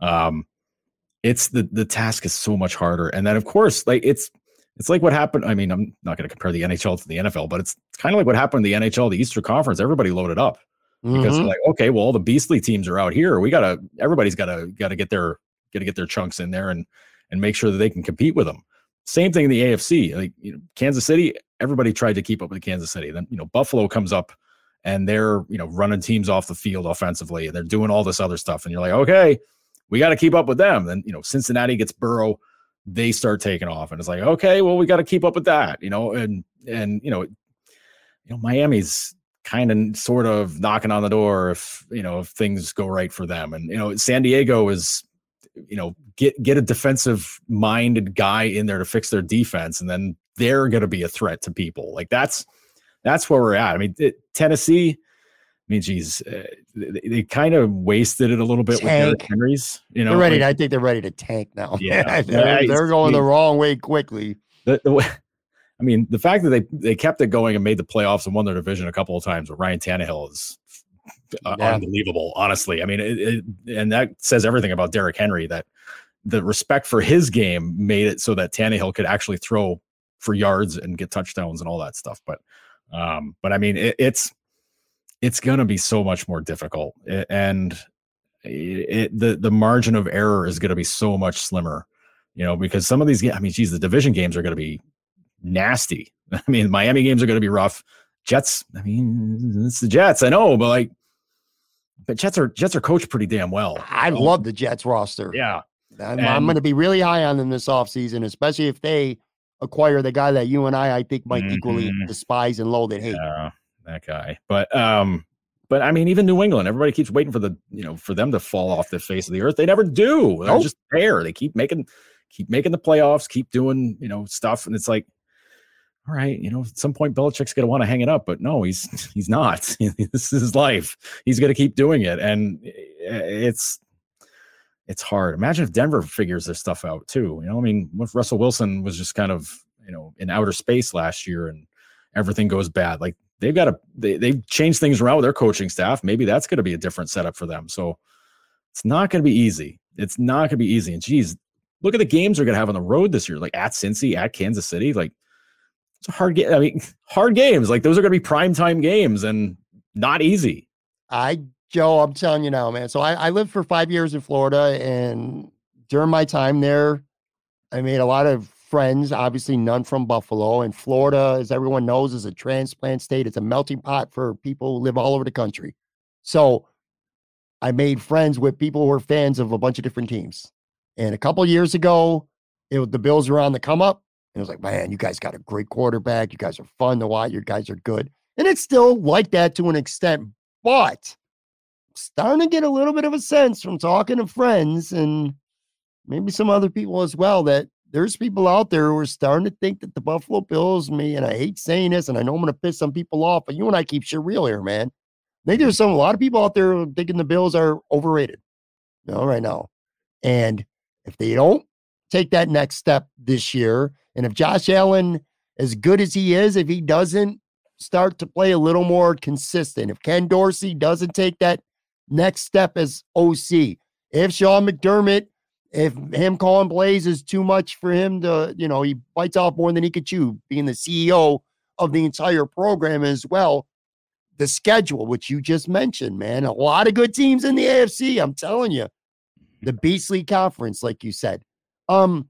Um, it's the the task is so much harder and then of course like it's it's like what happened. I mean, I'm not going to compare the NHL to the NFL, but it's, it's kind of like what happened in the NHL, the Eastern Conference. Everybody loaded up because Mhm. like, okay, well, all the beastly teams are out here. We gotta, everybody's gotta, gotta get their, gotta get their chunks in there and and make sure that they can compete with them. Same thing in the AFC. Like you know, Kansas City, everybody tried to keep up with Kansas City. Then you know, Buffalo comes up and they're you know running teams off the field offensively and they're doing all this other stuff. And you're like, okay, we got to keep up with them. Then you know, Cincinnati gets Burrow, they start taking off, and it's like, okay, well, we got to keep up with that. You know, and and you know, you know, Miami's kind of sort of knocking on the door if you know if things go right for them and you know san diego is you know get get a defensive minded guy in there to fix their defense and then they're going to be a threat to people like that's that's where we're at i mean it, tennessee mean geez uh, they, they kind of wasted it a little bit with Derrick henry's you know they're ready. like, I think they're ready to tank now. Yeah. they're, they're going the I wrong way quickly. the, the way, I mean, the fact that they they kept it going and made the playoffs and won their division a couple of times with Ryan Tannehill is uh, Yeah. unbelievable. Honestly, I mean, it, it, and that says everything about Derrick Henry. That the respect for his game made it so that Tannehill could actually throw for yards and get touchdowns and all that stuff. But, um, but I mean, it, it's it's going to be so much more difficult, and it, the the margin of error is going to be so much slimmer you know, because some of these, I mean, geez, the division games are going to be nasty. I mean, Miami games are going to be rough. Jets, I mean, it's the Jets, I know, but like, but Jets are Jets are coached pretty damn well. I love the Jets roster. Yeah, I'm, And- I'm going to be really high on them this offseason, especially if they acquire the guy that you and I, I think, might equally Mhm. despise and loathe and hate. yeah, that guy. But um, but I mean, even New England, everybody keeps waiting for the you know for them to fall off the face of the earth. They never do. They're Nope. just there. They keep making keep making the playoffs, keep doing you know stuff, and it's like. All right, you know, at some point Belichick's going to want to hang it up, but no, he's he's not. this is his life. He's going to keep doing it, and it's it's hard. Imagine if Denver figures this stuff out too. You know, I mean, if Russell Wilson was just kind of you know in outer space last year and everything goes bad? Like they've got to they they've changed things around with their coaching staff. Maybe that's going to be a different setup for them. So it's not going to be easy. It's not going to be easy. And geez, look at the games they're going to have on the road this year, like at Cincy, at Kansas City. Like it's a hard game. I mean, hard games. Like those are going to be prime time games and not easy. I, Joe, I'm telling you now, man. So I, I lived for five years in Florida, and during my time there, I made a lot of friends, obviously none from Buffalo. And Florida, as everyone knows, is a transplant state. It's a melting pot for people who live all over the country. So I made friends with people who were fans of a bunch of different teams. And a couple years ago, it was the Bills were on the come up. And it was like, man, you guys got a great quarterback. You guys are fun to watch. You guys are good. And it's still like that to an extent, but starting to get a little bit of a sense from talking to friends and maybe some other people as well that there's people out there who are starting to think that the Buffalo Bills, me, and I hate saying this, and I know I'm going to piss some people off, but you and I keep shit real here, man. I think there's some a lot of people out there thinking the Bills are overrated. You know, right now. And if they don't take that next step this year, and if Josh Allen, as good as he is, if he doesn't start to play a little more consistent, if Ken Dorsey doesn't take that next step as OC, if Sean McDermott, if him calling plays is too much for him to, you know, he bites off more than he could chew, being the CEO of the entire program as well. The schedule, which you just mentioned, man, a lot of good teams in the AFC. I'm telling you, the Beastly Conference, like you said. Um,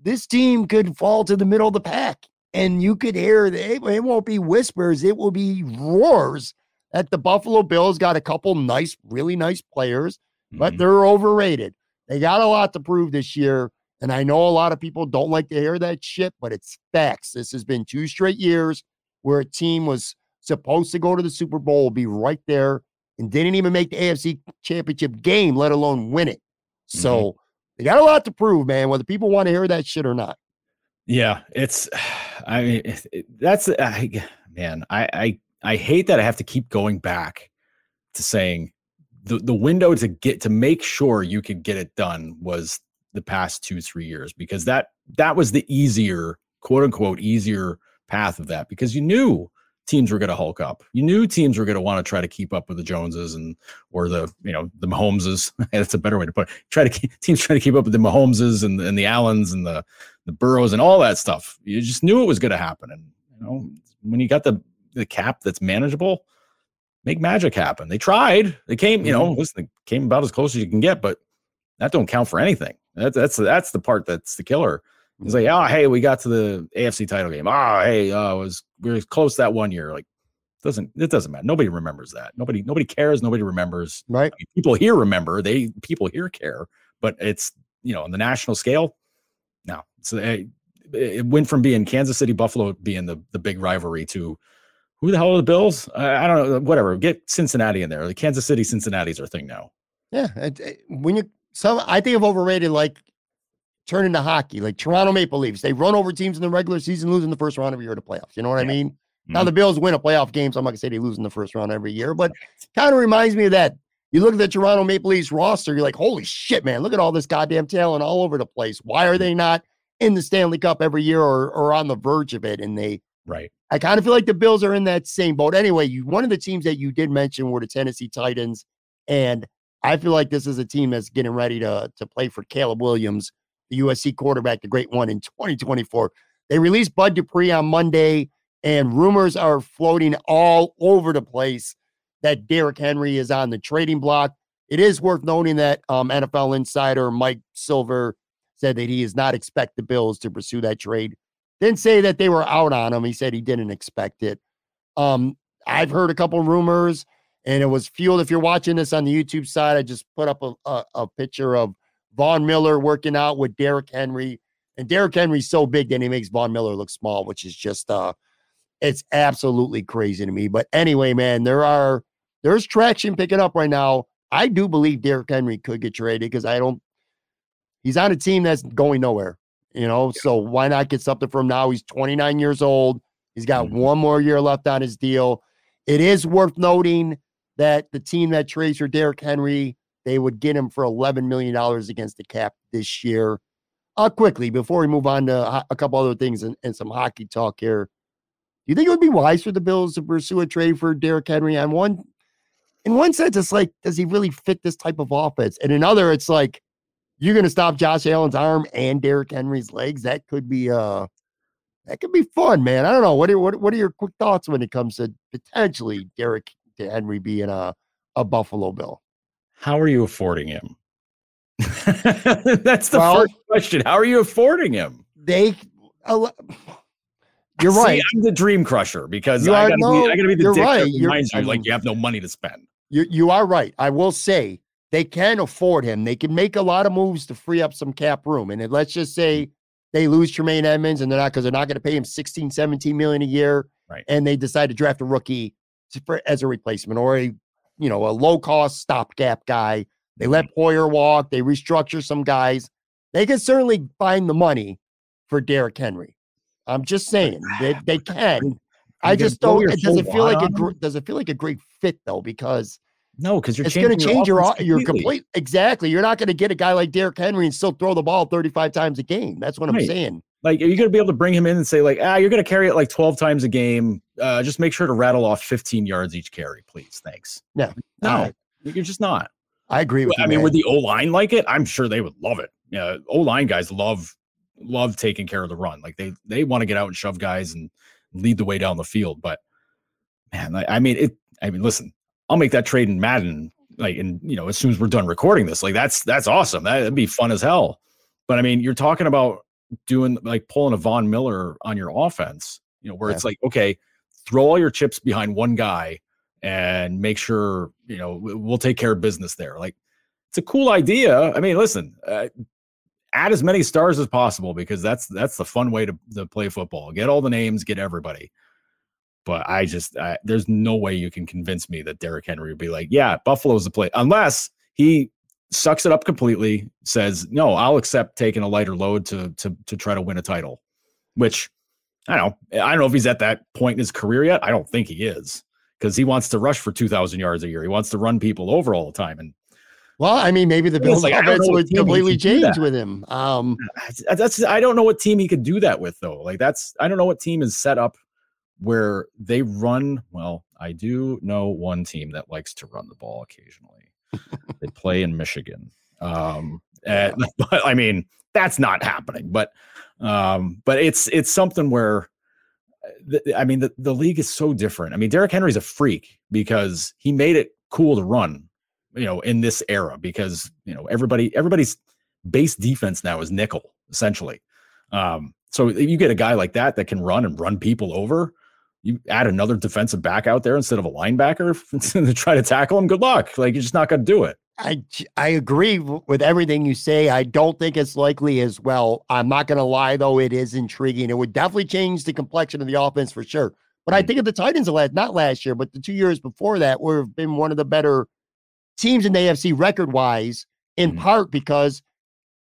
this team could fall to the middle of the pack, and you could hear the, it, it won't be whispers, it will be roars that the Buffalo Bills got a couple nice, really nice players, but Mhm. they're overrated. They got a lot to prove this year. And I know a lot of people don't like to hear that shit, but it's facts. This has been two straight years where a team was supposed to go to the Super Bowl, be right there, and didn't even make the AFC championship game, let alone win it. Mm-hmm. So they got a lot to prove, man, whether people want to hear that shit or not. Yeah, it's. I mean, it, it- that's. I, man, I, I I hate that I have to keep going back to saying the the window to get to make sure you could get it done was the past two three years because that that was the easier quote unquote easier path of that because you knew teams were going to hulk up. You knew teams were going to want to try to keep up with the Joneses and or the you know the Mahomeses. That's a better way to put it. Try to keep, teams trying to keep up with the Mahomeses and and the Allens and the the Burrows and all that stuff. You just knew it was going to happen. And you know when you got the the cap that's manageable, make magic happen. They tried. They came. You know, mm-hmm. listen, they came about as close as you can get, but that don't count for anything. That's that's that's the part that's the killer. He's like, oh, hey, we got to the AFC title game. Oh, hey, uh, was we were close that one year. Like, doesn't it doesn't matter. Nobody remembers that. Nobody nobody cares. Nobody remembers. Right. I mean, people here remember. They people here care, but it's you know on the national scale. No, so it, it went from being Kansas City Buffalo being the the big rivalry to who the hell are the Bills? I, I don't know. Whatever. Get Cincinnati in there. The Kansas City Cincinnati's our thing now. Yeah, it, it, when you some I think of overrated like turn into hockey, like Toronto Maple Leafs. They run over teams in the regular season, losing the first round every year to playoffs. You know what yeah. I mean? Mm-hmm. Now the Bills win a playoff game, so I'm not gonna say they lose in the first round every year, but kind of reminds me of that. You look at the Toronto Maple Leafs roster, you're like, holy shit, man, look at all this goddamn talent all over the place. Why are they not in the Stanley Cup every year or, or on the verge of it? And they right. I kind of feel like the Bills are in that same boat. Anyway, you one of the teams that you did mention were the Tennessee Titans. And I feel like this is a team that's getting ready to, to play for Caleb Williams, the USC quarterback, the great one in 2024. They released Bud Dupree on Monday, and rumors are floating all over the place that Derrick Henry is on the trading block. It is worth noting that um, NFL insider Mike Silver said that he does not expect the Bills to pursue that trade. Didn't say that they were out on him. He said he didn't expect it. Um, I've heard a couple rumors and it was fueled. If you're watching this on the YouTube side, I just put up a, a, a picture of Von Miller working out with Derrick Henry. And Derrick Henry's so big that he makes Von Miller look small, which is just uh it's absolutely crazy to me. But anyway, man, there are there's traction picking up right now. I do believe Derrick Henry could get traded because I don't he's on a team that's going nowhere, you know. Yeah. So why not get something from him? now? He's 29 years old. He's got mm-hmm. one more year left on his deal. It is worth noting that the team that trades for Derrick Henry, they would get him for $11 million against the cap this year. Uh, quickly, before we move on to a couple other things and, and some hockey talk here, do you think it would be wise for the Bills to pursue a trade for Derrick Henry? On one, in one sense, it's like, does he really fit this type of offense? And in another, it's like, you're going to stop Josh Allen's arm and Derrick Henry's legs. That could be uh that could be fun, man. I don't know. What are what, what are your quick thoughts when it comes to potentially Derrick to Henry being a, a Buffalo Bill. How are you affording him? That's the well, first question. How are you affording him? They, uh, you're See, right. I'm the dream crusher because you I gotta, no, be, I gotta be the dick right. that reminds you like you have no money to spend. You you are right. I will say they can afford him. They can make a lot of moves to free up some cap room. And let's just say they lose Tremaine Edmunds and they're not because they're not going to pay him 16, 17 million a year. Right. And they decide to draft a rookie for, as a replacement or a you know a low cost stopgap guy. They let mm-hmm. Poyer walk. They restructure some guys. They can certainly find the money for Derrick Henry. I'm just saying they they can. I just don't. Does it feel like a does it feel like a great fit though? Because no, because you're it's going to change your your complete exactly. You're not going to get a guy like Derrick Henry and still throw the ball 35 times a game. That's what right. I'm saying. Like, are you going to be able to bring him in and say, like, ah, you're going to carry it like 12 times a game? Uh, just make sure to rattle off 15 yards each carry, please. Thanks. No, No, you're just not. I agree with I you. mean, would the O line like it? I'm sure they would love it. Yeah. O line guys love love taking care of the run. Like they they want to get out and shove guys and lead the way down the field. But man, I, I mean it. I mean, listen, I'll make that trade in Madden. Like, and you know, as soon as we're done recording this, like that's that's awesome. That'd be fun as hell. But I mean, you're talking about doing like pulling a Von Miller on your offense, you know, where yeah. it's like, okay, throw all your chips behind one guy and make sure, you know, we'll take care of business there. Like, it's a cool idea. I mean, listen, uh, add as many stars as possible because that's that's the fun way to, to play football. Get all the names, get everybody. But I just, I, there's no way you can convince me that Derrick Henry would be like, yeah, Buffalo's the play, unless he sucks it up completely, says, no, I'll accept taking a lighter load to to to try to win a title. Which I don't know. I don't know if he's at that point in his career yet. I don't think he is because he wants to rush for 2,000 yards a year. He wants to run people over all the time. And well, I mean, maybe the Bills like, offense would completely change with him. Um, that's I don't know what team he could do that with though. Like that's I don't know what team is set up where they run. Well, I do know one team that likes to run the ball occasionally. they play in Michigan. Um, and, but I mean, that's not happening. But um, but it's it's something where I mean, the, the league is so different. I mean, Derrick Henry's a freak because he made it cool to run, you know, in this era because, you know, everybody, everybody's base defense now is nickel essentially. Um, so you get a guy like that that can run and run people over. You add another defensive back out there instead of a linebacker to try to tackle him. Good luck. Like you're just not going to do it. I I agree with everything you say. I don't think it's likely as well. I'm not going to lie though; it is intriguing. It would definitely change the complexion of the offense for sure. But I mm. think of the Titans last not last year, but the two years before that, would have been one of the better teams in the AFC record wise. In mm-hmm. part because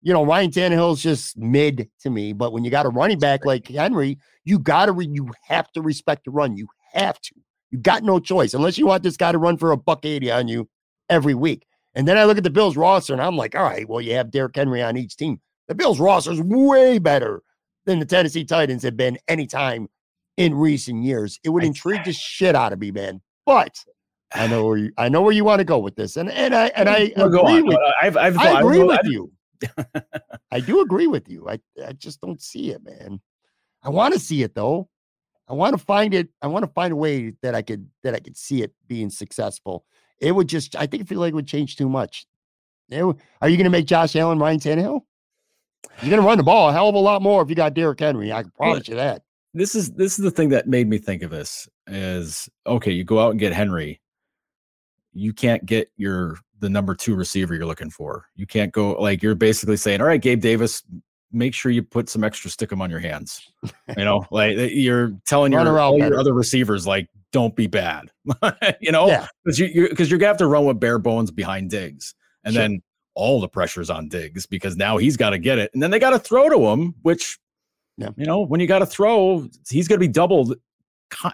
you know Ryan Tannehill's just mid to me, but when you got a running back like Henry, you got to re- you have to respect the run. You have to. You got no choice unless you want this guy to run for a buck eighty on you every week. And then I look at the Bills roster and I'm like, all right, well, you have Derrick Henry on each team. The Bills roster is way better than the Tennessee Titans have been anytime in recent years. It would intrigue the shit out of me, man. But I know where you I know where you want to go with this. And and I and I agree with, I've, I've, I agree I've, with you. I do agree with you. I, I just don't see it, man. I want to see it though. I want to find it. I want to find a way that I could that I could see it being successful it would just, I think, feel like it would change too much. are you going to make Josh Allen Ryan Tannehill? You're going to run the ball a hell of a lot more if you got Derrick Henry. I can promise you that. This is this is the thing that made me think of this is okay. You go out and get Henry. You can't get your the number two receiver you're looking for. You can't go like you're basically saying, all right, Gabe Davis, make sure you put some extra stickum on your hands. You know, like you're telling your, your other receivers, like, don't be bad. you know, because yeah. you because you're, gonna have to run with bare bones behind Diggs, and sure. then all the pressure's on Diggs because now he's got to get it, and then they got to throw to him, which yeah. you know, when you got to throw, he's gonna be doubled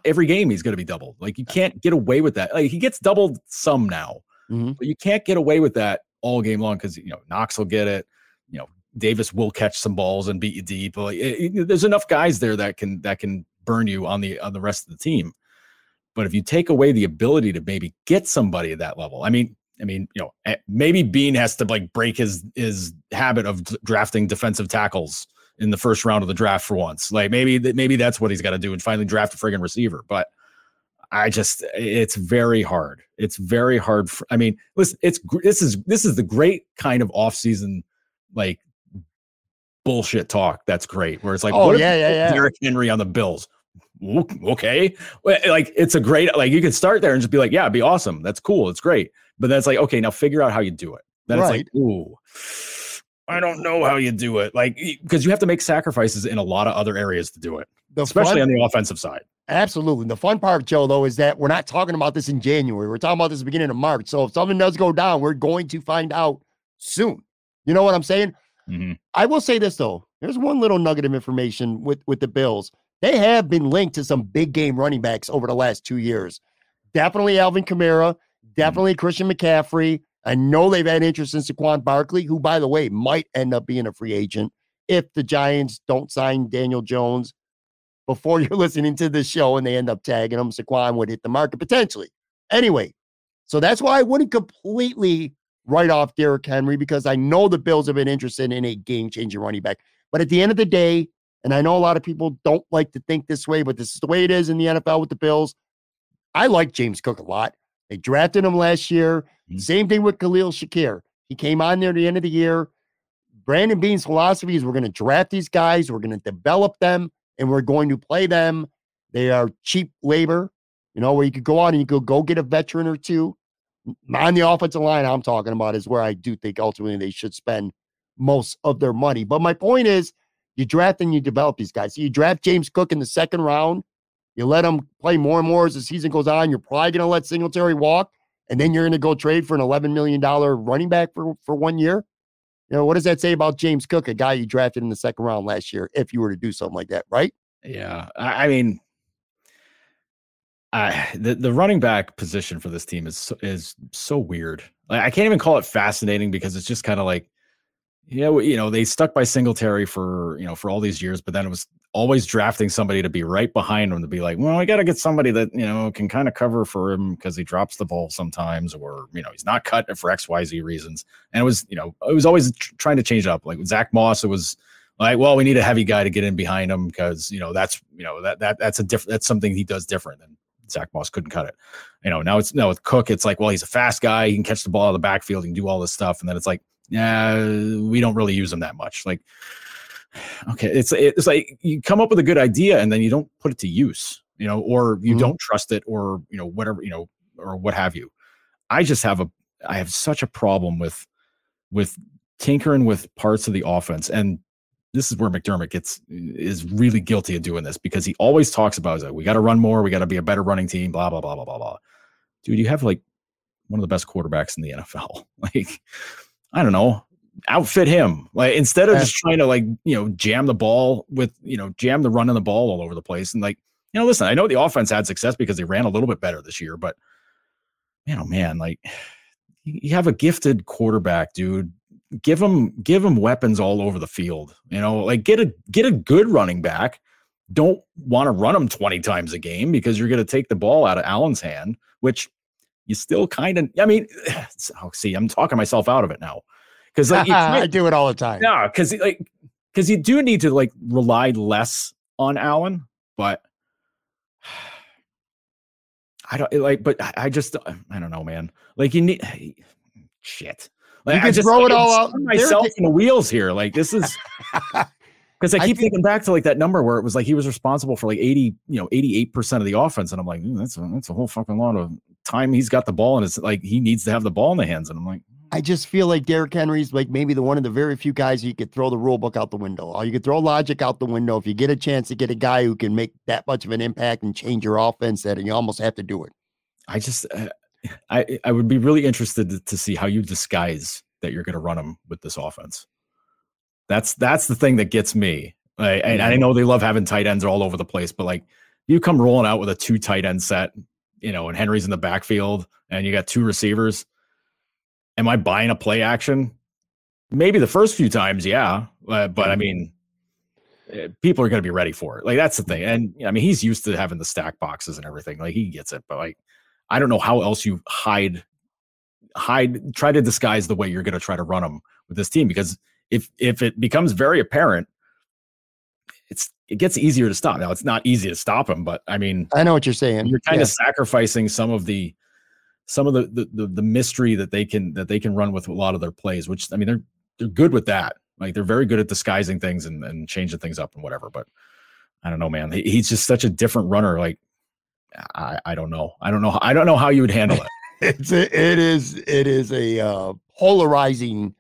every game. He's gonna be doubled. Like you can't get away with that. Like he gets doubled some now, mm-hmm. but you can't get away with that all game long because you know Knox will get it. You know, Davis will catch some balls and beat you deep. Like, it, it, there's enough guys there that can that can burn you on the on the rest of the team. But if you take away the ability to maybe get somebody at that level, I mean, I mean, you know, eh, maybe Beane has to like break his his habit of drafting defensive tackles in the first round of the draft for once. Like maybe maybe that's what he's got to do and finally draft a friggin' receiver. But I just it's very hard. It's very hard. For, I mean, listen, it's this is this is the great kind of off season like bullshit talk. That's great. Where it's like, oh yeah, yeah, yeah. Derrick Henry on the Bills. Okay, like it's a great like you can start there and just be like, yeah, it'd be awesome. That's cool. It's great. But then it's like, okay, now figure out how you do it. Then right. it's like, ooh, I don't know how you do it. Like because you have to make sacrifices in a lot of other areas to do it, the especially fun, on the offensive side. Absolutely. The fun part, Joe, though, is that we're not talking about this in January. We're talking about this beginning of March. So if something does go down, we're going to find out soon. You know what I'm saying? Mm-hmm. I will say this though. There's one little nugget of information with with the Bills. They have been linked to some big game running backs over the last two years. Definitely Alvin Kamara. Mm-hmm. Definitely mm-hmm. Christian McCaffrey. I know they've had interest in Saquon Barkley, who, by the way, might end up being a free agent if the Giants don't sign Daniel Jones before you're listening to this show and they end up tagging him. Saquon would hit the market potentially. Anyway, so that's why I wouldn't completely write off Derrick Henry because I know the Bills have been interested in a game changing running back. But at the end of the day, and I know a lot of people don't like to think this way, but this is the way it is in the NFL with the Bills. I like James Cook a lot. They drafted him last year. Mm-hmm. Same thing with Khalil Shakir. He came on there at the end of the year. Brandon Beane's philosophy is we're going to draft these guys, we're going to develop them, and we're going to play them. They are cheap labor, you know, where you could go out and you could go get a veteran or two on the offensive line I'm talking about is where I do think ultimately they should spend most of their money. But my point is, you draft and you develop these guys. So you draft James Cook in the second round, you let him play more and more as the season goes on. You're probably going to let Singletary walk, and then you're going to go trade for an $11 million running back for, for one year. You know, what does that say about James Cook, a guy you drafted in the second round last year, if you were to do something like that, right? Yeah. I, I mean, uh, the the running back position for this team is so, is so weird. Like, I can't even call it fascinating because it's just kind of like, yeah, you know, they stuck by Singletary for you know for all these years, but then it was always drafting somebody to be right behind him to be like, well, we got to get somebody that you know can kind of cover for him because he drops the ball sometimes, or you know he's not cut for X Y Z reasons. And it was you know it was always tr- trying to change it up. Like Zach Moss, it was like, well, we need a heavy guy to get in behind him because you know that's you know that that that's a different that's something he does different than Zach Moss couldn't cut it. You know now it's now with Cook, it's like, well, he's a fast guy, he can catch the ball out of the backfield, can do all this stuff, and then it's like, yeah, we don't really use him that much, like okay it's it's like you come up with a good idea and then you don't put it to use you know or you mm-hmm. don't trust it or you know whatever you know or what have you. I just have a i have such a problem with with tinkering with parts of the offense and this is where mcdermott gets is really guilty of doing this because he always talks about like, we got to run more we got to be a better running team blah blah blah blah blah. Blah dude you have like one of the best quarterbacks in the nfl like i don't know outfit him. Like instead of just trying to like you know jam the ball with you know jam the run and the ball all over the place and like you know listen i know the offense had success because they ran a little bit better this year but man oh man like you have a gifted quarterback dude. Give him give him weapons all over the field you know? Like get a get a good running back. Don't want to run him 20 times a game because you're going to take the ball out of allen's hand which you still kind of i mean oh, see i'm talking myself out of it now because like I do it all the time. No, because like because you do need to like rely less on Allen, but I don't eh, like. But I just uh, I don't know, man. Like you need shit. Like you can I just throw it all out myself in the wheels here. Like this is. Because I keep I think, thinking back to like that number where it was like he was responsible for like 80, you know, 88% of the offense. And I'm like, mm, that's a, that's a whole fucking lot of time he's got the ball and it's like he needs to have the ball in the hands. And I'm like, I just feel like Derrick Henry's like maybe the one of the very few guys you could throw the rule book out the window. Or you could throw logic out the window. If you get a chance to get a guy who can make that much of an impact and change your offense, that and you almost have to do it. I just, uh, I, I would be really interested to, to see how you disguise that you're going to run them with this offense. That's that's the thing that gets me. I, and I know they love having tight ends all over the place, but like you come rolling out with a two tight end set, you know, and Henry's in the backfield, and you got two receivers Am I buying a play action? Maybe the first few times, yeah. Uh, but I mm-hmm. mean, eh, people are going to be ready for it. Like that's the thing. And I mean, he's used to having the stack boxes and everything. Like he gets it. But like, I don't know how else you hide, hide, try to disguise the way you're going to try to run them with this team because if if it becomes very apparent, it's it gets easier to stop. Now it's not easy to stop him, but I mean, I know what you're saying. You're kind yeah. of sacrificing some of the some of the, the, the the mystery that they can that they can run with a lot of their plays. Which I mean, they're they're good with that. Like they're very good at disguising things and, and changing things up and whatever. But I don't know, man. He, he's just such a different runner. Like I, I don't know. I don't know. I don't know how you would handle it. it's a, it is it is a uh, polarizing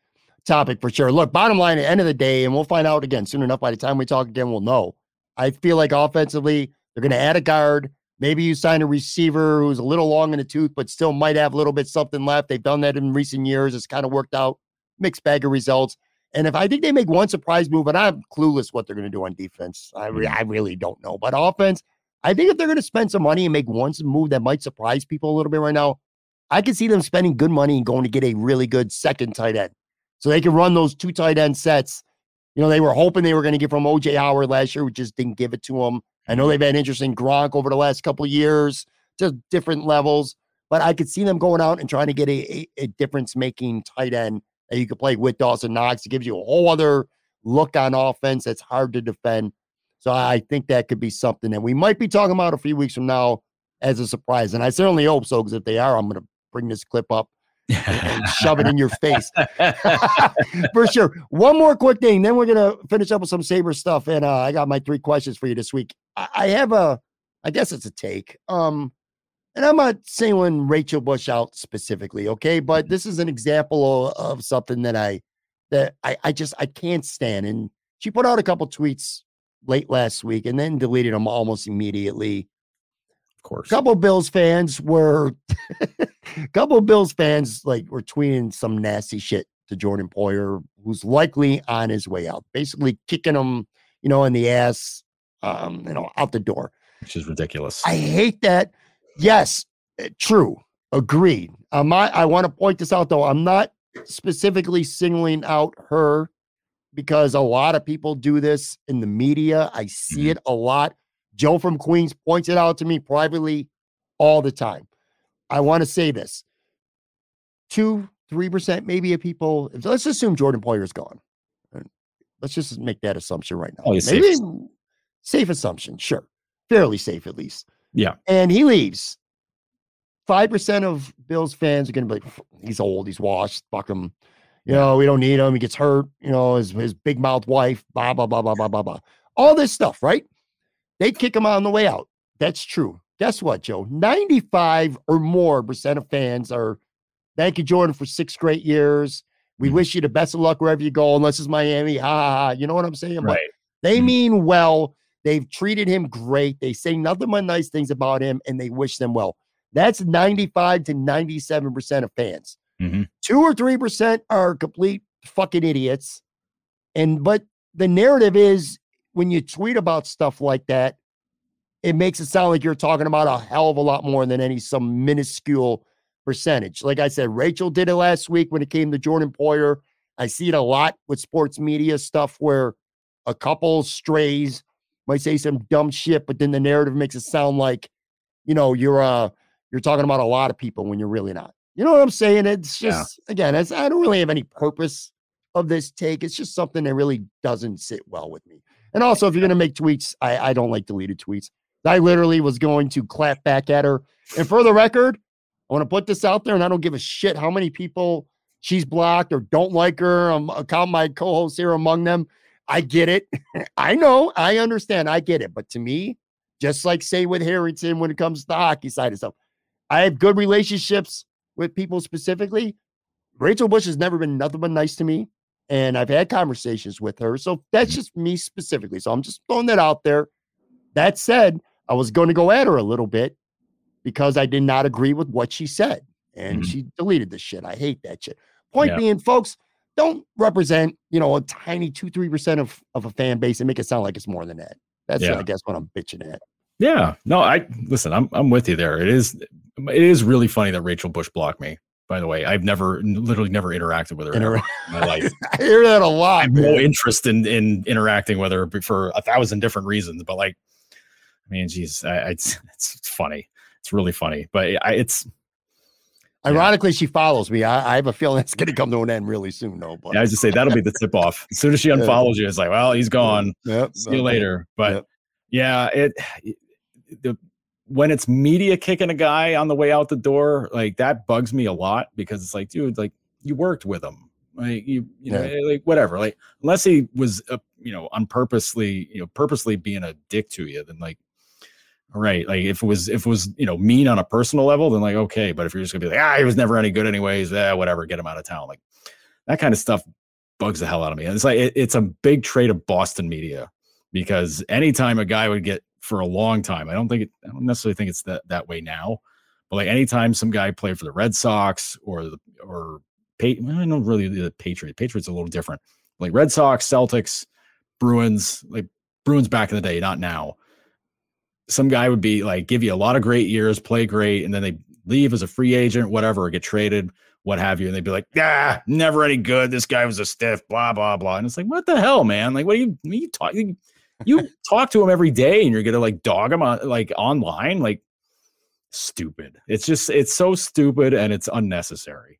topic for sure. Look, bottom line, at the end of the day, and we'll find out again soon enough. By the time we talk again, we'll know. I feel like offensively, they're going to add a guard. Maybe you sign a receiver who's a little long in the tooth, but still might have a little bit something left. They've done that in recent years. It's kind of worked out. Mixed bag of results. And if I think they make one surprise move, and I'm clueless what they're going to do on defense, I, re- mm. I really don't know. But offense, I think if they're going to spend some money and make one move that might surprise people a little bit right now, I can see them spending good money and going to get a really good second tight end. So they can run those two tight end sets. You know, they were hoping they were going to get from OJ Howard last year, we just didn't give it to them. I know they've had interest in Gronk over the last couple years, just different levels. But I could see them going out and trying to get a, a, a difference making tight end that you could play with Dawson Knox. It gives you a whole other look on offense that's hard to defend. So I think that could be something that we might be talking about a few weeks from now as a surprise. And I certainly hope so, because if they are, I'm going to bring this clip up and shove it in your face for sure. One more quick thing, then we're gonna finish up with some saber stuff. And uh, I got my three questions for you this week. I, have a, I guess it's a take. Um, and I'm not saying when Rachel Bush out specifically, okay, but this is an example of, of something that I that I, I just I can't stand. And she put out a couple tweets late last week and then deleted them almost immediately of course. A couple Bills fans were a couple Bills fans like were tweeting some nasty shit to Jordan Poyer, who's likely on his way out, basically kicking him, you know, in the ass, um, you know, out the door. Which is ridiculous. I hate that. Yes, eh, true. Agreed. Um, I, I want to point this out though. I'm not specifically singling out her because a lot of people do this in the media. I see Mhm. it a lot. Joe from Queens points it out to me privately all the time. I want to say this two, 3% maybe of people, let's assume Jordan Poyer's gone. Let's just make that assumption right now. Oh, maybe. Safe assumption, sure. Fairly safe at least. Yeah. And he leaves. 5% of Bills fans are going to be like, he's old, he's washed, fuck him. You know, we don't need him. He gets hurt. You know, his, his big mouth wife, blah, blah, blah, blah, blah, blah, blah. All this stuff, right? They kick him on the way out. That's true. Guess what, Joe? 95 or more percent of fans are, thank you, Jordan, for six great years. We Mhm. wish you the best of luck wherever you go, unless it's Miami. Ha ha ha. You know what I'm saying? But Right. they Mhm. mean well. They've treated him great. They say nothing but nice things about him and they wish them well. That's 95 to 97% of fans. Mhm. Two or 3% are complete fucking idiots. And but the narrative is when you tweet about stuff like that, it makes it sound like you're talking about a hell of a lot more than any some minuscule percentage. Like I said, Rachel did it last week when it came to Jordan Poyer. I see it a lot with sports media stuff where a couple strays might say some dumb shit, but then the narrative makes it sound like, you know, you're uh you're talking about a lot of people when you're really not. You know what I'm saying? It's Yeah. just again, it's, I don't really have any purpose of this take. It's just something that really doesn't sit well with me. And also, if you're gonna make tweets, I, I don't like deleted tweets. I literally was going to clap back at her. And for the record, I want to put this out there, and I don't give a shit how many people she's blocked or don't like her. I'm I count my co-hosts here among them. I get it. I know. I understand. I get it. But to me, just like say with Harrington when it comes to the hockey side of stuff, I have good relationships with people specifically. Rachel Bush has never been nothing but nice to me. And I've had conversations with her. So that's just me specifically. So I'm just throwing that out there. That said, I was going to go at her a little bit because I did not agree with what she said. And Mhm. she deleted the shit. I hate that shit. Point Yeah. being, folks, don't represent, you know, a tiny two, three percent of, of a fan base and make it sound like it's more than that. That's Yeah. I guess what I'm bitching at. Yeah. No, I listen, I'm I'm with you there. It is it is really funny that Rachel Bush blocked me. By the way, I've never literally never interacted with her Inter- in my life. I hear that a lot. have no interest in in interacting with her for a thousand different reasons. But like, I mean, geez, I, I- it's it's funny. It's really funny. But I, it's Ironically, she follows me. I, I have a feeling it's going to come to an end really soon, though. But I was just say that'll be the tip off. As soon as she Yeah. unfollows you, it's like, well, he's gone. Yep, See you later. But Yep. yeah, it the when it's media kicking a guy on the way out the door, like that bugs me a lot because it's like, dude, like you worked with him, like you, you know, Yeah. like whatever. Like unless he was, uh, you know, unpurposely, you know, purposely being a dick to you, then like, right, like if it was, if it was, you know, mean on a personal level, then like okay. But if you're just gonna be like, ah, he was never any good anyways, yeah, whatever, get him out of town, like that kind of stuff bugs the hell out of me. And it's like it, it's a big trait of Boston media because anytime a guy would get for a long time, I don't think it, I don't necessarily think it's that that way now, but like anytime some guy played for the Red Sox or the or I don't really the Patriots. Patriots are a little different. Like Red Sox, Celtics, Bruins, like Bruins back in the day, not now. Some guy would be like give you a lot of great years, play great, and then they leave as a free agent, whatever, or get traded, what have you, and they'd be like, "Ah, never any good. This guy was a stiff, blah blah blah." And it's like, what the hell, man? Like, what are you? Are you talking? You talk to him every day, and you're gonna like dog him on like online, like stupid. It's just it's so stupid and it's unnecessary.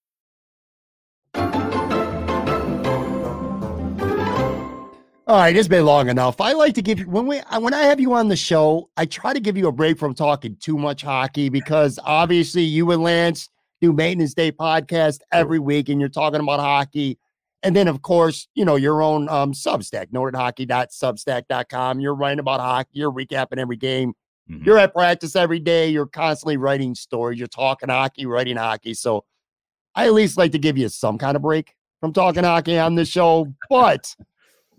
All right, it's been long enough. I like to give you when we I- when I have you on the show, I try to give you a break from talking too much hockey because obviously you and Lance do maintenance day podcast every week and you're talking about hockey. And then of course, you know, your own um Substack, nordhockey.substack.com. You're writing about hockey, you're recapping every game. Mhm. You're at practice every day, you're constantly writing stories, you're talking hockey, writing hockey. So I at least like to give you some kind of break from talking hockey on this show. But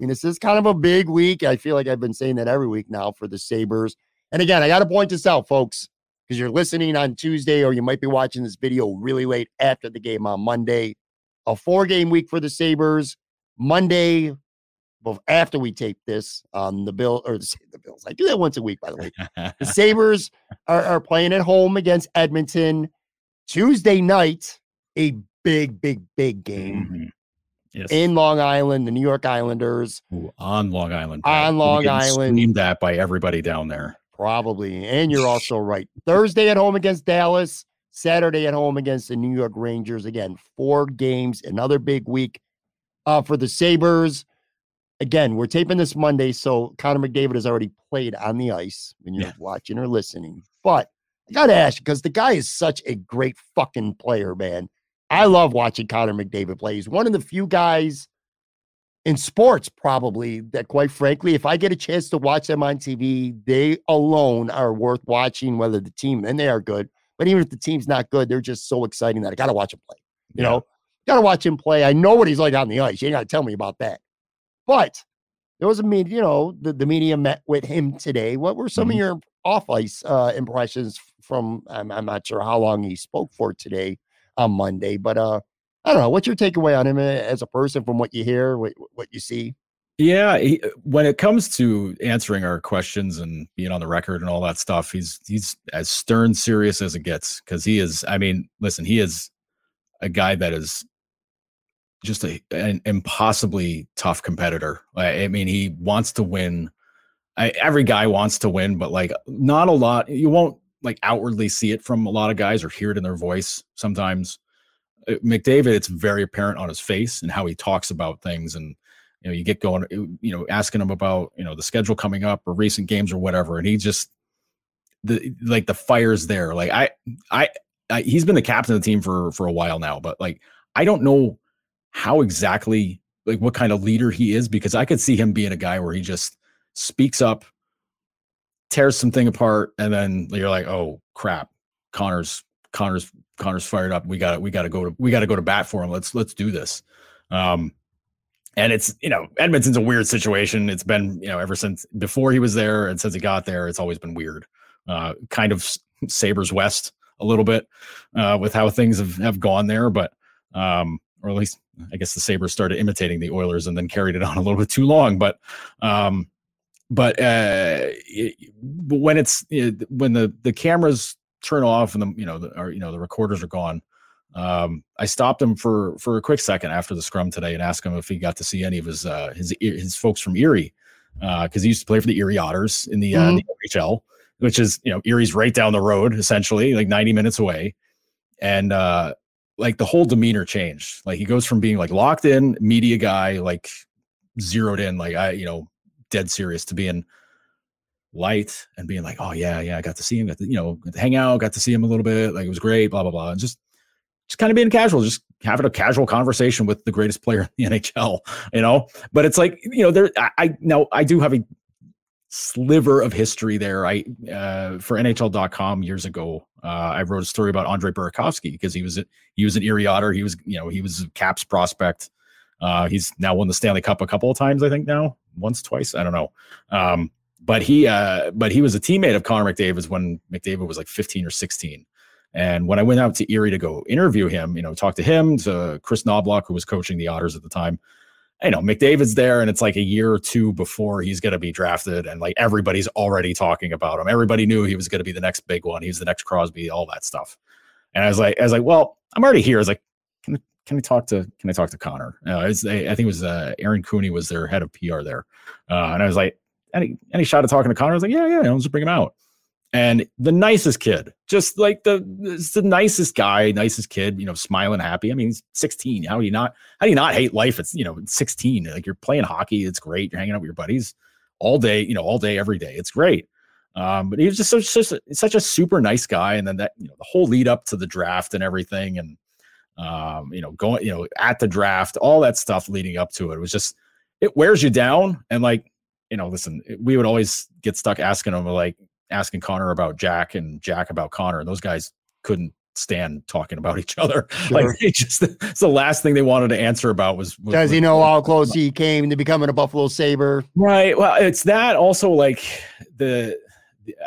mean, this is kind of a big week. I feel like I've been saying that every week now for the Sabres. And again, I got to point this out, folks, because you're listening on Tuesday or you might be watching this video really late after the game on Monday. A four game week for the Sabres. Monday, after we tape this, um, the Bill or the, the Bills. I do that once a week, by the way. the Sabres are, are playing at home against Edmonton. Tuesday night, a big, big, big game. Yes. In Long Island, the New York Islanders. Ooh, on Long Island. On Long Island. Named that by everybody down there. Probably. And you're also right. Thursday at home against Dallas. Saturday at home against the New York Rangers. Again, four games, another big week uh, for the Sabres. Again, we're taping this Monday, so Connor McDavid has already played on the ice when you're yeah. watching or listening. But I got to ask because the guy is such a great fucking player, man. I love watching Connor McDavid play. He's one of the few guys in sports, probably, that quite frankly, if I get a chance to watch them on TV, they alone are worth watching, whether the team, and they are good. But even if the team's not good, they're just so exciting that I got to watch him play. You yeah. know, got to watch him play. I know what he's like on the ice. You ain't got to tell me about that. But there was a media, you know, the, the media met with him today. What were some mm-hmm. of your off ice uh, impressions from? I'm, I'm not sure how long he spoke for today on Monday, but uh, I don't know. What's your takeaway on him eh, as a person from what you hear, what, what you see? Yeah, he, uh, when it comes to answering our questions and being on the record and all that stuff, he's he's as stern serious as it gets because he is. I mean, listen, he is a guy that is just a, an impossibly tough competitor. I, I mean, he wants to win. I, every guy wants to win, but like not a lot. You won't like outwardly see it from a lot of guys or hear it in their voice sometimes. Uh, McDavid, it's very apparent on his face and how he talks about things. And, you know, you get going, uh, you know, asking him about, you know, the schedule coming up or recent games or whatever. And he just, the, like the fire's there. Like I, I, I, he's been the captain of the team for, for a while now, but like, I don't know how exactly, like what kind of leader he is, because I could see him being a guy where he just speaks up, tears something apart, and then you're like, oh crap, Connor's Connor's Connor's fired up. We got we got to go to we got to go to bat for him. Let's let's do this. Um, and it's you know Edmonton's a weird situation. It's been you know ever since before he was there and since he got there, it's always been weird. Uh, kind of Sabres West a little bit uh, with how things have, have gone there, but um, or at least I guess the Sabres started imitating the Oilers and then carried it on a little bit too long. But um, but uh, it, when it's it, when the the cameras turn off and the you know the or, you know the recorders are gone. Um, I stopped him for for a quick second after the scrum today and asked him if he got to see any of his uh, his his folks from Erie because uh, he used to play for the Erie Otters in the, uh, mm-hmm. the OHL, which is you know Erie's right down the road essentially, like 90 minutes away, and uh, like the whole demeanor changed. Like he goes from being like locked in media guy, like zeroed in, like I you know dead serious to being light and being like, oh yeah, yeah, I got to see him, got to, you know, hang out, got to see him a little bit, like it was great, blah blah blah, and just just kind of being casual, just having a casual conversation with the greatest player in the NHL, you know. But it's like, you know, there, I, I now I do have a sliver of history there. I uh, for NHL.com years ago, uh, I wrote a story about Andre Burakovsky because he was a, he was an Erie Otter. He was you know he was a Caps prospect. Uh, he's now won the Stanley Cup a couple of times, I think now once, twice, I don't know. Um, but he uh, but he was a teammate of Connor McDavid's when McDavid was like 15 or 16. And when I went out to Erie to go interview him, you know, talk to him, to Kris Knoblauch, who was coaching the Otters at the time, you know, McDavid's there, and it's like a year or two before he's going to be drafted, and like everybody's already talking about him. Everybody knew he was going to be the next big one. He's the next Crosby, all that stuff. And I was like, I was like, well, I'm already here. I was like, can I talk to can I talk to Connor? Uh, I think it was uh, Aaron Cooney was their head of PR there, uh, and I was like, any any shot of talking to Connor? I was like, yeah, yeah, let's bring him out. And the nicest kid, just like the the nicest guy, nicest kid, you know, smiling, happy. I mean, he's 16. How do you not how do you not hate life? It's you know, 16. Like you're playing hockey, it's great. You're hanging out with your buddies all day, you know, all day, every day. It's great. Um, but he was just such, such, a, such a super nice guy. And then that, you know, the whole lead up to the draft and everything, and um, you know, going, you know, at the draft, all that stuff leading up to it, it was just it wears you down. And like you know, listen, we would always get stuck asking them like asking Connor about Jack and Jack about Connor, and those guys couldn't stand talking about each other. Sure. Like it just it's the last thing they wanted to answer about was, was does he know how close he came to becoming a Buffalo Saber? Right. Well, it's that also like the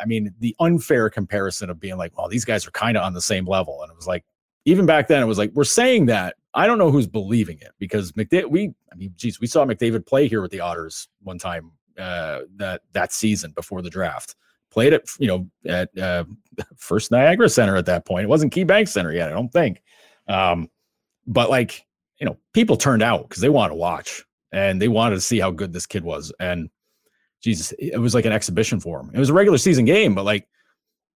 I mean, the unfair comparison of being like, well, these guys are kind of on the same level. And it was like, even back then, it was like, we're saying that. I don't know who's believing it because McDavid, we, I mean, geez, we saw McDavid play here with the Otters one time uh, that that season before the draft. Played it, you know, at uh, First Niagara Center at that point. It wasn't KeyBank Center yet, I don't think. Um, but like, you know, people turned out because they wanted to watch and they wanted to see how good this kid was. And Jesus, it was like an exhibition for him. It was a regular season game, but like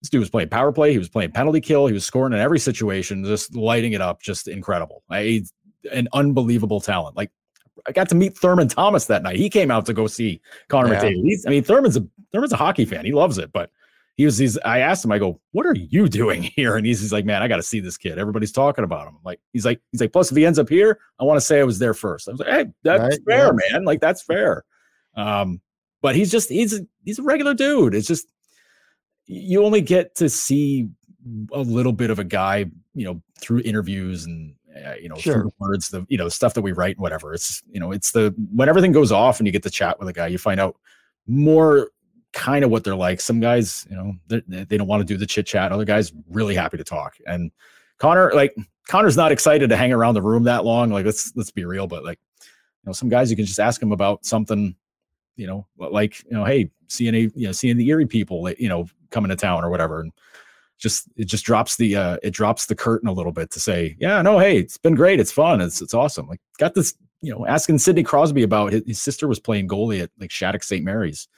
this dude was playing power play, he was playing penalty kill, he was scoring in every situation, just lighting it up, just incredible. I, an unbelievable talent. Like I got to meet Thurman Thomas that night. He came out to go see Connor yeah. McDavid. He's, I mean, Thurman's a Thurman's a hockey fan. He loves it, but he was he's I asked him, I go, what are you doing here? And he's, he's like, man, I got to see this kid. Everybody's talking about him. I'm like, he's like, he's like, plus if he ends up here, I want to say I was there first. I was like, hey, that's right, fair, yeah. man. Like that's fair. Um, but he's just he's a, he's a regular dude. It's just you only get to see a little bit of a guy, you know, through interviews and uh, you know sure. through words, the you know stuff that we write, and whatever. It's you know, it's the when everything goes off and you get to chat with a guy, you find out more kind of what they're like. Some guys, you know, they don't want to do the chit chat. Other guys really happy to talk. And Connor, like Connor's not excited to hang around the room that long. Like let's let's be real, but like you know, some guys you can just ask them about something you know, like, you know, hey, seeing a, you know, seeing the Erie people, you know, coming to town or whatever. And just, it just drops the, uh, it drops the curtain a little bit to say, yeah, no, hey, it's been great. It's fun. It's, it's awesome. Like, got this, you know, asking Sidney Crosby about his, his sister was playing goalie at like Shattuck St. Mary's.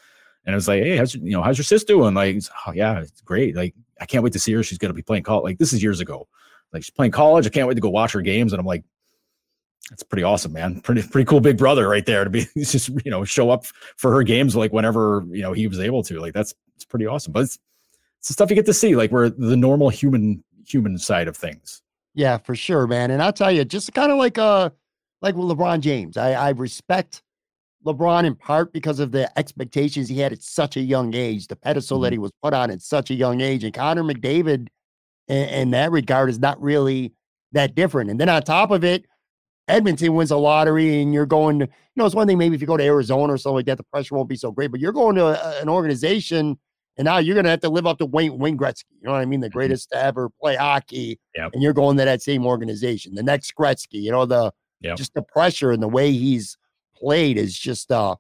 And I was like, hey, how's you know, how's your sis doing? Like, oh, yeah, it's great. Like, I can't wait to see her. She's going to be playing college. Like, this is years ago. Like, she's playing college. I can't wait to go watch her games. And I'm like, that's pretty awesome, man. Pretty pretty cool big brother right there to be just you know show up for her games like whenever you know he was able to. Like that's it's pretty awesome. But it's it's the stuff you get to see, like where the normal human human side of things. Yeah, for sure, man. And I'll tell you, just kind of like uh like with LeBron James, I, I respect LeBron in part because of the expectations he had at such a young age, the pedestal mm-hmm. that he was put on at such a young age. And Connor McDavid, in, in that regard, is not really that different. And then on top of it, Edmonton wins a lottery and you're going to, you know, it's one thing maybe if you go to Arizona or something like that, the pressure won't be so great, but you're going to a, an organization and now you're going to have to live up to Wayne, Wayne Gretzky. You know what I mean? The mm-hmm. greatest to ever play hockey. Yep. And you're going to that same organization. The next Gretzky, you know, the yep. just the pressure and the way he's played is just, uh,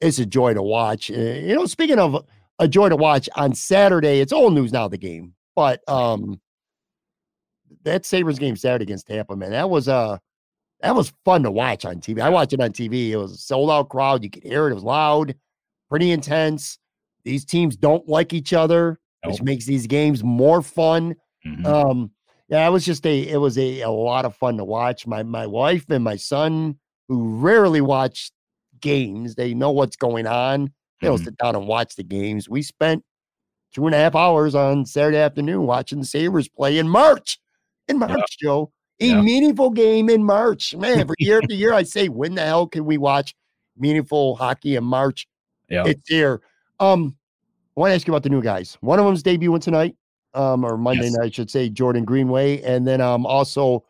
it's a joy to watch. Uh, you know, speaking of a joy to watch on Saturday, it's old news now, the game, but, um, that Sabres game Saturday against Tampa, man, that was, uh, that was fun to watch on TV. I watched it on TV. It was a sold out crowd. You could hear it. It was loud, pretty intense. These teams don't like each other, nope. which makes these games more fun. Mm-hmm. Um, yeah, it was just a it was a, a lot of fun to watch. My my wife and my son, who rarely watch games, they know what's going on. They don't mm-hmm. sit down and watch the games. We spent two and a half hours on Saturday afternoon watching the Sabres play in March. In March. Joe a meaningful game in March. Man, for year after year, I say, when the hell can we watch meaningful hockey in March? Yeah. It's here. Um, I want to ask you about the new guys. One of them's debuting tonight, um, or Monday yes. night, I should say, Jordan Greenway. And then um also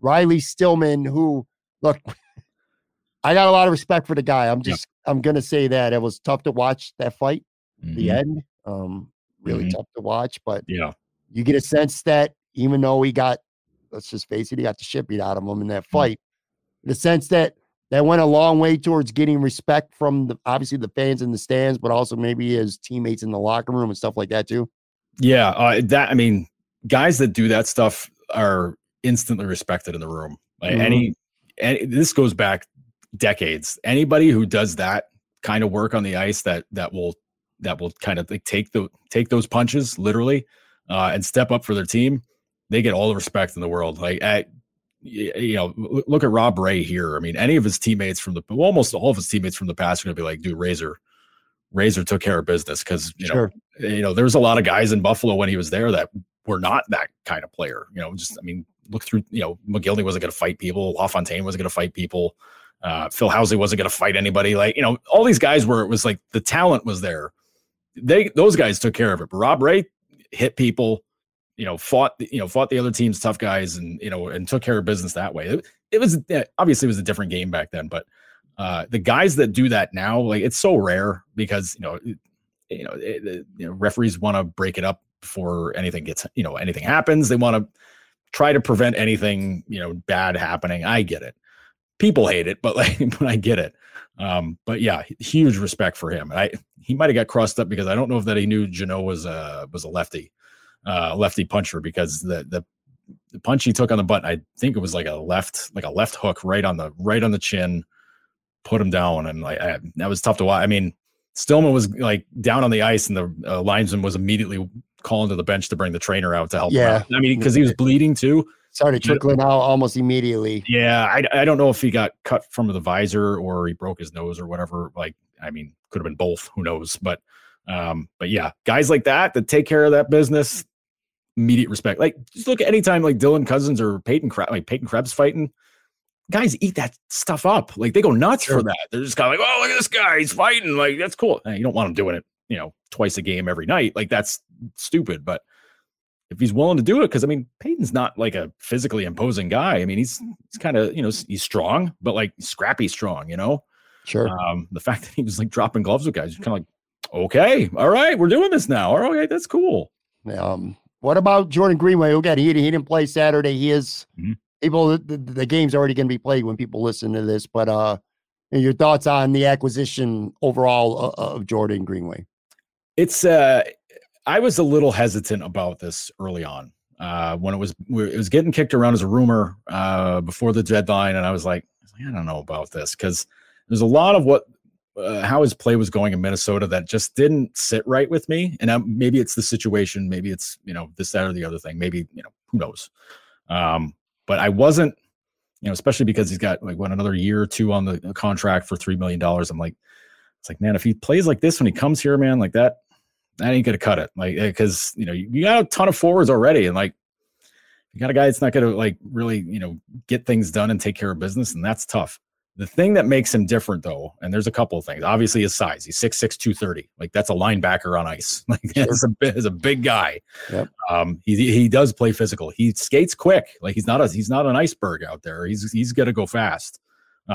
Riley Stillman, who look, I got a lot of respect for the guy. I'm just. I'm gonna say that it was tough to watch that fight, mm-hmm. the end. Um, really mm-hmm. tough to watch, but yeah, you get a sense that even though he got let's just face it, he got the shit beat out of him in that mm. fight. The sense that that went a long way towards getting respect from the obviously the fans in the stands, but also maybe his teammates in the locker room and stuff like that too. Yeah, uh, that I mean, guys that do that stuff are instantly respected in the room. Like mm-hmm. any, any, this goes back decades. Anybody who does that kind of work on the ice that that will that will kind of like take the take those punches literally uh, and step up for their team they get all the respect in the world. Like at you know, look at Rob Ray here. I mean, any of his teammates from the almost all of his teammates from the past are gonna be like, dude, Razor, Razor took care of business because you sure. know, you know, there's a lot of guys in Buffalo when he was there that were not that kind of player. You know, just I mean, look through. You know, Mogilny wasn't going to fight people. LaFontaine wasn't going to fight people. Uh, Phil Housley wasn't going to fight anybody. Like you know, all these guys were. It was like the talent was there. They those guys took care of it. But Rob Ray hit people, you know, fought you know fought the other team's tough guys and you know and took care of business that way. It, it was obviously it was a different game back then, but uh, the guys that do that now, like it's so rare because you know you know, it, you know referees want to break it up before anything gets you know anything happens. They want to try to prevent anything you know bad happening. I get it. People hate it, but like, but I get it. Um, but yeah, huge respect for him. I he might have got crossed up because I don't know if that he knew Jeannot was a was a lefty, uh, lefty puncher because the the the punch he took on the butt, I think it was like a left like a left hook right on the right on the chin, put him down, and like I, that was tough to watch. I mean, Stillman was like down on the ice, and the uh, linesman was immediately calling to the bench to bring the trainer out to help. Yeah, I mean, because he was bleeding too. Started trickling out almost immediately. Yeah, I, I don't know if he got cut from the visor or he broke his nose or whatever. Like, I mean, could have been both. Who knows? But, um, but yeah, guys like that that take care of that business, immediate respect. Like, just look at any time like Dylan Cozens or Peyton Krebs, like Peyton Krebs fighting guys eat that stuff up. Like they go nuts sure. for that. They're just kind of like, oh, look at this guy, he's fighting. Like that's cool. And you don't want him doing it, you know, twice a game every night. Like that's stupid. But if he's willing to do it, because I mean, Peyton's not like a physically imposing guy. I mean, he's he's kind of you know he's strong, but like scrappy strong. You know, sure. Um, the fact that he was like dropping gloves with guys, kind of like, okay, all right, we're doing this now. All right, that's cool. Um, what about Jordan Greenway? Again, he, he didn't play Saturday. He is mm-hmm people the, the game's already going to be played when people listen to this but uh your thoughts on the acquisition overall of, of jordan greenway it's uh i was a little hesitant about this early on uh when it was it was getting kicked around as a rumor uh before the deadline and i was like i don't know about this because there's a lot of what uh, how his play was going in Minnesota that just didn't sit right with me. And um, maybe it's the situation, maybe it's you know this, that, or the other thing. Maybe you know who knows. Um, but I wasn't, you know, especially because he's got like what another year or two on the contract for three million dollars. I'm like, it's like, man, if he plays like this when he comes here, man, like that, that ain't gonna cut it. Like, because eh, you know, you, you got a ton of forwards already, and like, you got a guy that's not gonna like really, you know, get things done and take care of business, and that's tough. The thing that makes him different, though, and there's a couple of things. Obviously, his size. He's 6'6", 230. Like that's a linebacker on ice. Like that's a bit, a big guy. Yep. Um, he he does play physical. He skates quick. Like he's not a he's not an iceberg out there. He's he's gonna go fast.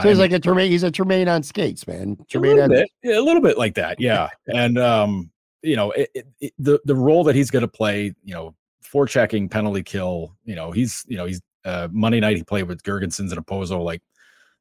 So he's like a Tremaine. He's a Tremaine on skates, man. Tremaine a little, bit, yeah, a little bit like that. Yeah, and um, you know, it, it, it, the the role that he's going to play, you know, for checking, penalty kill. You know, he's you know he's uh, Monday night he played with Girgensons and Okposo. Like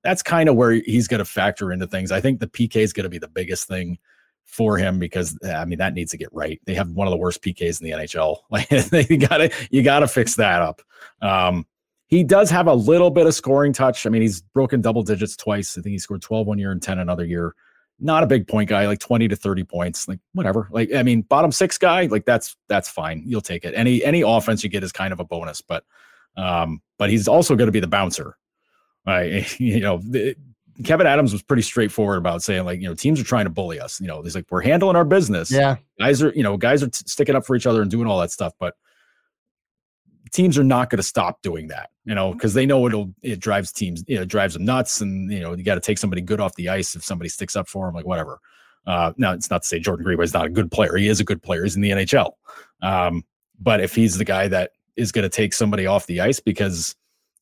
that's kind of where he's going to factor into things. I think the PK is going to be the biggest thing for him because I mean that needs to get right. They have one of the worst PKs in the NHL. Like you got to you got to fix that up. Um, he does have a little bit of scoring touch. I mean, he's broken double digits twice. I think he scored 12 one year and 10 another year. Not a big point guy, like 20 to 30 points, like whatever. Like I mean, bottom six guy, like that's that's fine. You'll take it. Any any offense you get is kind of a bonus, but um, but he's also going to be the bouncer. Right. You know, the, Kevyn Adams was pretty straightforward about saying, like, you know, teams are trying to bully us. You know, he's like, we're handling our business. Yeah. Guys are, you know, guys are t- sticking up for each other and doing all that stuff. But teams are not going to stop doing that, you know, because they know it'll, it drives teams, you know, drives them nuts. And, you know, you got to take somebody good off the ice if somebody sticks up for them, like whatever. Uh, now, it's not to say Jordan Greenway is not a good player. He is a good player. He's in the NHL. Um, but if he's the guy that is going to take somebody off the ice because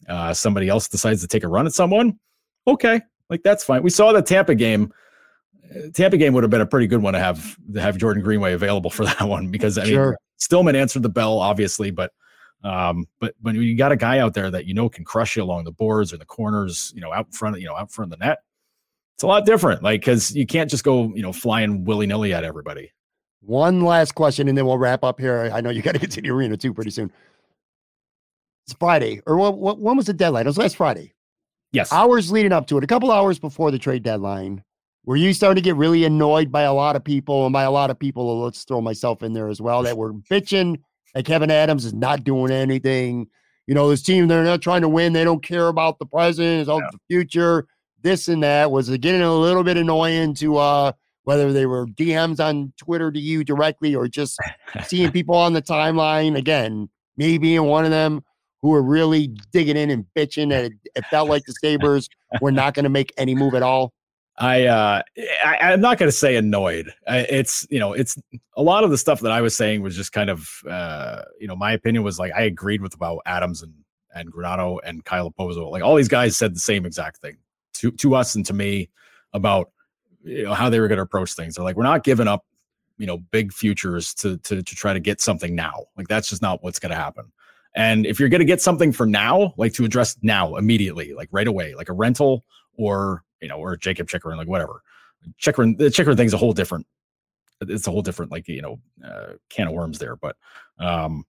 uh, somebody else decides to take a run at someone, okay, like that's fine. We saw the Tampa game. Uh, Tampa game would have been a pretty good one to have to have Jordan Greenway available for that one because I sure. mean Stillman answered the bell obviously, but um, but when you got a guy out there that you know can crush you along the boards or the corners, you know, out front you know out front of the net, it's a lot different. Like because you can't just go you know flying willy nilly at everybody. One last question, and then we'll wrap up here. I know you got to get to the arena too pretty soon. It's Friday, or what, what, when was the deadline? It was last Friday. Yes. Hours leading up to it, a couple hours before the trade deadline. Were you starting to get really annoyed by a lot of people? And by a lot of people, let's throw myself in there as well, that were bitching that Kevyn Adams is not doing anything. You know, this team, they're not trying to win. They don't care about the present, it's all yeah. the future, this and that. Was it getting a little bit annoying to uh whether they were DMs on Twitter to you directly or just seeing people on the timeline? Again, me being one of them who were really digging in and bitching that it, it felt like the Sabres were not going to make any move at all? I, uh, I am not going to say annoyed. It's you know, it's a lot of the stuff that I was saying was just kind of uh, you know, my opinion was like I agreed with about Adams and and Granato and Kyle Okposo. Like all these guys said the same exact thing to to us and to me about you know how they were going to approach things. They're like, we're not giving up, you know, big futures to to to try to get something now. Like that's just not what's going to happen. And if you're going to get something for now, like to address now immediately, like right away, like a rental or you know, or Jakob Chychrun, like whatever. Chychrun, the Chychrun thing's a whole different. It's a whole different, like you know, uh, can of worms there. But, um,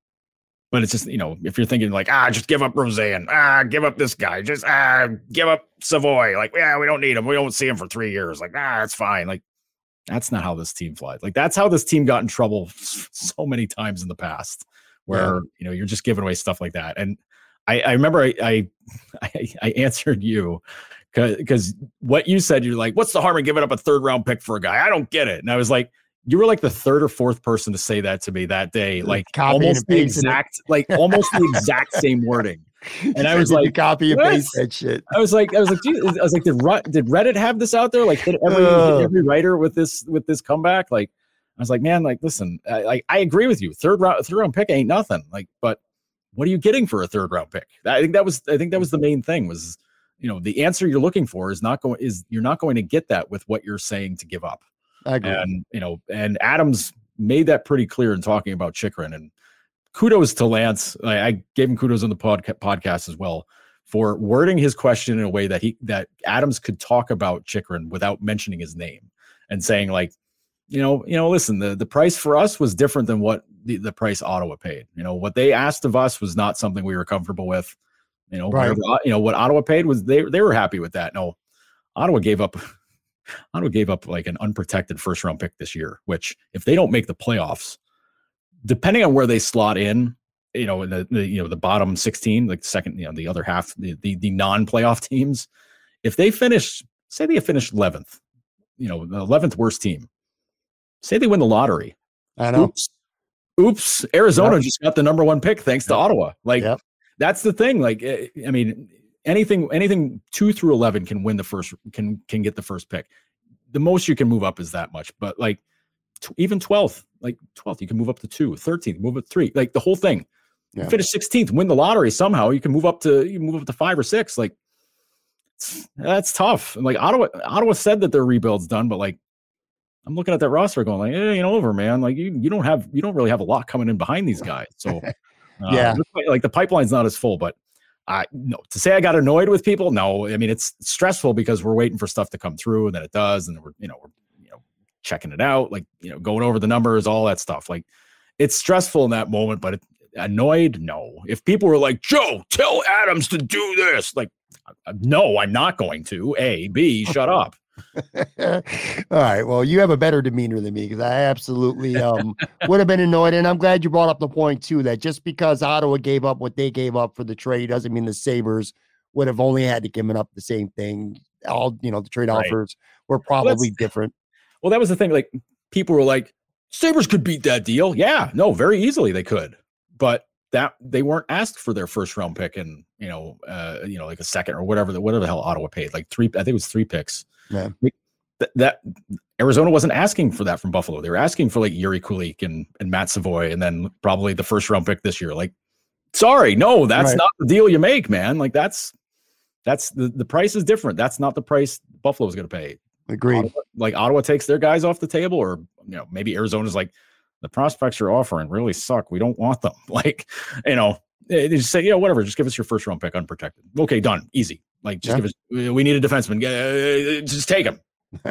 but it's just you know, if you're thinking like ah, just give up Roseanne, ah, give up this guy, just ah, give up Savoy. like yeah, we don't need him, we don't see him for three years, like ah, it's fine, like that's not how this team flies. Like that's how this team got in trouble so many times in the past, where yeah. you know you're just giving away stuff like that. And I, I remember I, I I answered you because what you said, you're like, what's the harm in giving up a third round pick for a guy? I don't get it. And I was like, you were like the third or fourth person to say that to me that day, like Copy almost the exact, like almost the exact same wording. And I was like, copy and paste that shit. I was like, I was like, I was like, did did Reddit have this out there? Like, hit every, hit every writer with this with this comeback? Like, I was like, man, like, listen, I, like, I agree with you. Third round, third round pick ain't nothing. Like, but what are you getting for a third round pick? I think that was, I think that was the mm-hmm. main thing was you know the answer you're looking for is not going is you're not going to get that with what you're saying to give up. I agree. And you know, and Adams made that pretty clear in talking about Chychrun. And kudos to Lance. I, I gave him kudos on the podca- podcast as well for wording his question in a way that he that Adams could talk about Chychrun without mentioning his name and saying like, you know, you know, listen, the the price for us was different than what the, the price Ottawa paid. You know, what they asked of us was not something we were comfortable with. You know, right. you know what Ottawa paid was they they were happy with that. No, Ottawa gave up. Ottawa gave up like an unprotected first round pick this year, which if they don't make the playoffs, depending on where they slot in, you know, in the, the you know the bottom sixteen, like the second, you know, the other half, the the, the non playoff teams, if they finish, say they finished eleventh, you know, the eleventh worst team, say they win the lottery. I know. Oops, oops Arizona yep. just got the number one pick thanks to Ottawa. Like yep that's the thing. Like, eh, I mean, anything anything two through eleven can win the first can can get the first pick. The most you can move up is that much, but like t- even twelfth, like twelfth, you can move up to two. Thirteenth, move up to three. Like the whole thing. Yeah. Finish sixteenth, win the lottery somehow. You can move up to you move up to five or six. Like that's tough. And like Ottawa, Ottawa said that their rebuild's done, but like I'm looking at that roster going like, hey, you know, over, man. Like you, you don't have, you don't really have a lot coming in behind these guys. So uh, yeah, like the pipeline's not as full, but I no to say I got annoyed with people. No, I mean it's stressful because we're waiting for stuff to come through, and then it does, and we're you know we're you know checking it out, like you know going over the numbers, all that stuff. Like it's stressful in that moment, but it, annoyed, no. If people were like Joe, tell Adams to do this, like no, I'm not going to. A, B, shut up. All right. Well, you have a better demeanor than me because I absolutely um, would have been annoyed. And I'm glad you brought up the point, too, that just because Ottawa gave up what they gave up for the trade doesn't mean the Sabres would have only had to give up the same thing. All, you know, the trade right. offers were probably well, different. Well, that was the thing. Like, people were like, Sabres could beat that deal. Yeah. No, very easily they could. But that they weren't asked for their first round pick and you know uh you know like a second or whatever the whatever the hell Ottawa paid like three I think it was three picks yeah. That, that Arizona wasn't asking for that from Buffalo. They were asking for like Jiri Kulich and, and Matt Savoy and then probably the first round pick this year. Like, sorry, no, that's right. not the deal you make, man. Like that's that's the, the price is different. That's not the price Buffalo is going to pay. Agreed. Ottawa, like Ottawa takes their guys off the table, or you know maybe Arizona's like the prospects you're offering really suck. We don't want them. Like you know they just say, you know, whatever, just give us your first round pick unprotected. Okay, done, easy. Like, just yeah. give us. We need a defenseman. Uh, just take him.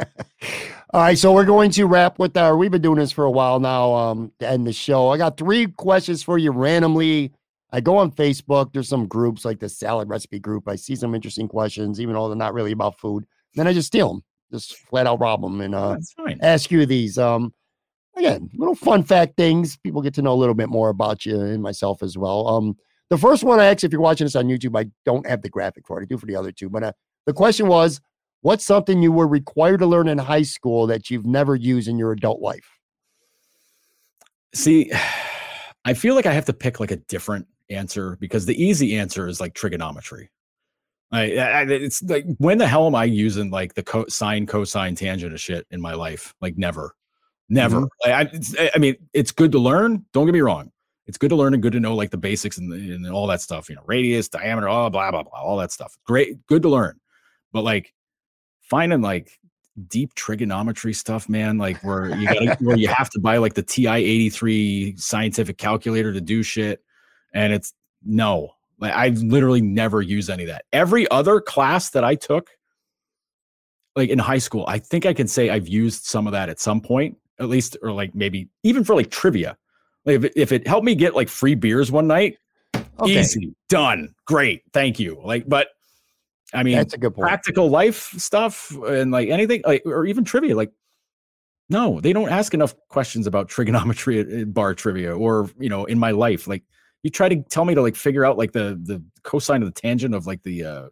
All right, so we're going to wrap with our. We've been doing this for a while now. Um, to end the show, I got three questions for you randomly. I go on Facebook. There's some groups like the salad recipe group. I see some interesting questions, even though they're not really about food. Then I just steal them, just flat out rob them, and uh, ask you these. Um, again, little fun fact things. People get to know a little bit more about you and myself as well. Um, the first one, I actually, if you're watching this on YouTube, I don't have the graphic for it. I do for the other two. But uh, the question was, what's something you were required to learn in high school that you've never used in your adult life? See, I feel like I have to pick like a different answer because the easy answer is like trigonometry. Like, I, it's like when the hell am I using like the co- sine, cosine, tangent of shit in my life? Like never, never. Mm-hmm. Like, I, I mean, it's good to learn. Don't get me wrong. It's good to learn and good to know like the basics and, and all that stuff. You know, radius, diameter, all blah blah blah, all that stuff. Great, good to learn. But like finding like deep trigonometry stuff, man, like where you gotta where you have to buy like the TI eighty three scientific calculator to do shit, and it's no. Like I've literally never used any of that. Every other class that I took, like in high school, I think I can say I've used some of that at some point, at least, or like maybe even for like trivia. Like if it, if it helped me get like free beers one night, Okay. easy, done, great, thank you. Like, but I mean, That's a good point. practical life stuff and like anything, like or even trivia, like no, they don't ask enough questions about trigonometry at, at bar trivia or you know in my life. Like you try to tell me to like figure out like the the cosine of the tangent of like the uh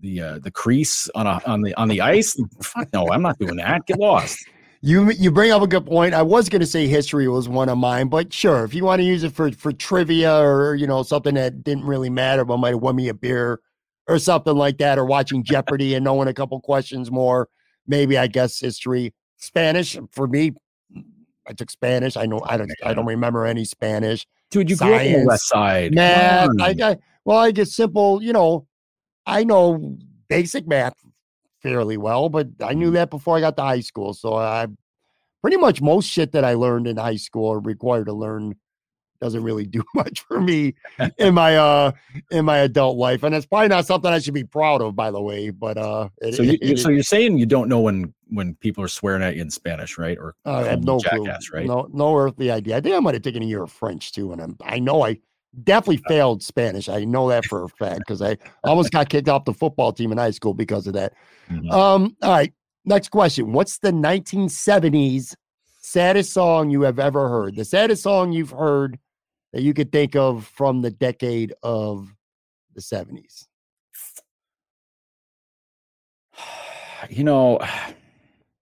the uh the crease on a on the on the ice. Fuck no, I'm not doing that. Get lost. You you bring up a good point. I was going to say history was one of mine, but sure, if you want to use it for for trivia or you know something that didn't really matter, but might have won me a beer or something like that, or watching Jeopardy and knowing a couple questions more, maybe I guess history. Spanish for me, I took Spanish. I know I don't I don't remember any Spanish. Dude, you grew up on the west side. Math. I got well, I get simple, you know, I know basic math fairly well, but I Mm-hmm. knew that before I got to high school. So I pretty much most shit that I learned in high school or required to learn doesn't really do much for me in my uh in my adult life. And it's probably not something I should be proud of, by the way. But uh it, so you, it, so you're saying you don't know when when people are swearing at you in Spanish, right? Or I have no clue. right? No, no earthly idea. I think I might have taken a year of French too, and I'm, I know I definitely failed Spanish. I know that for a fact because I almost got kicked off the football team in high school because of that. Mhm. Um, all right, next question. What's the 1970s saddest song you have ever heard? The saddest song you've heard that you could think of from the decade of the 70s. You know,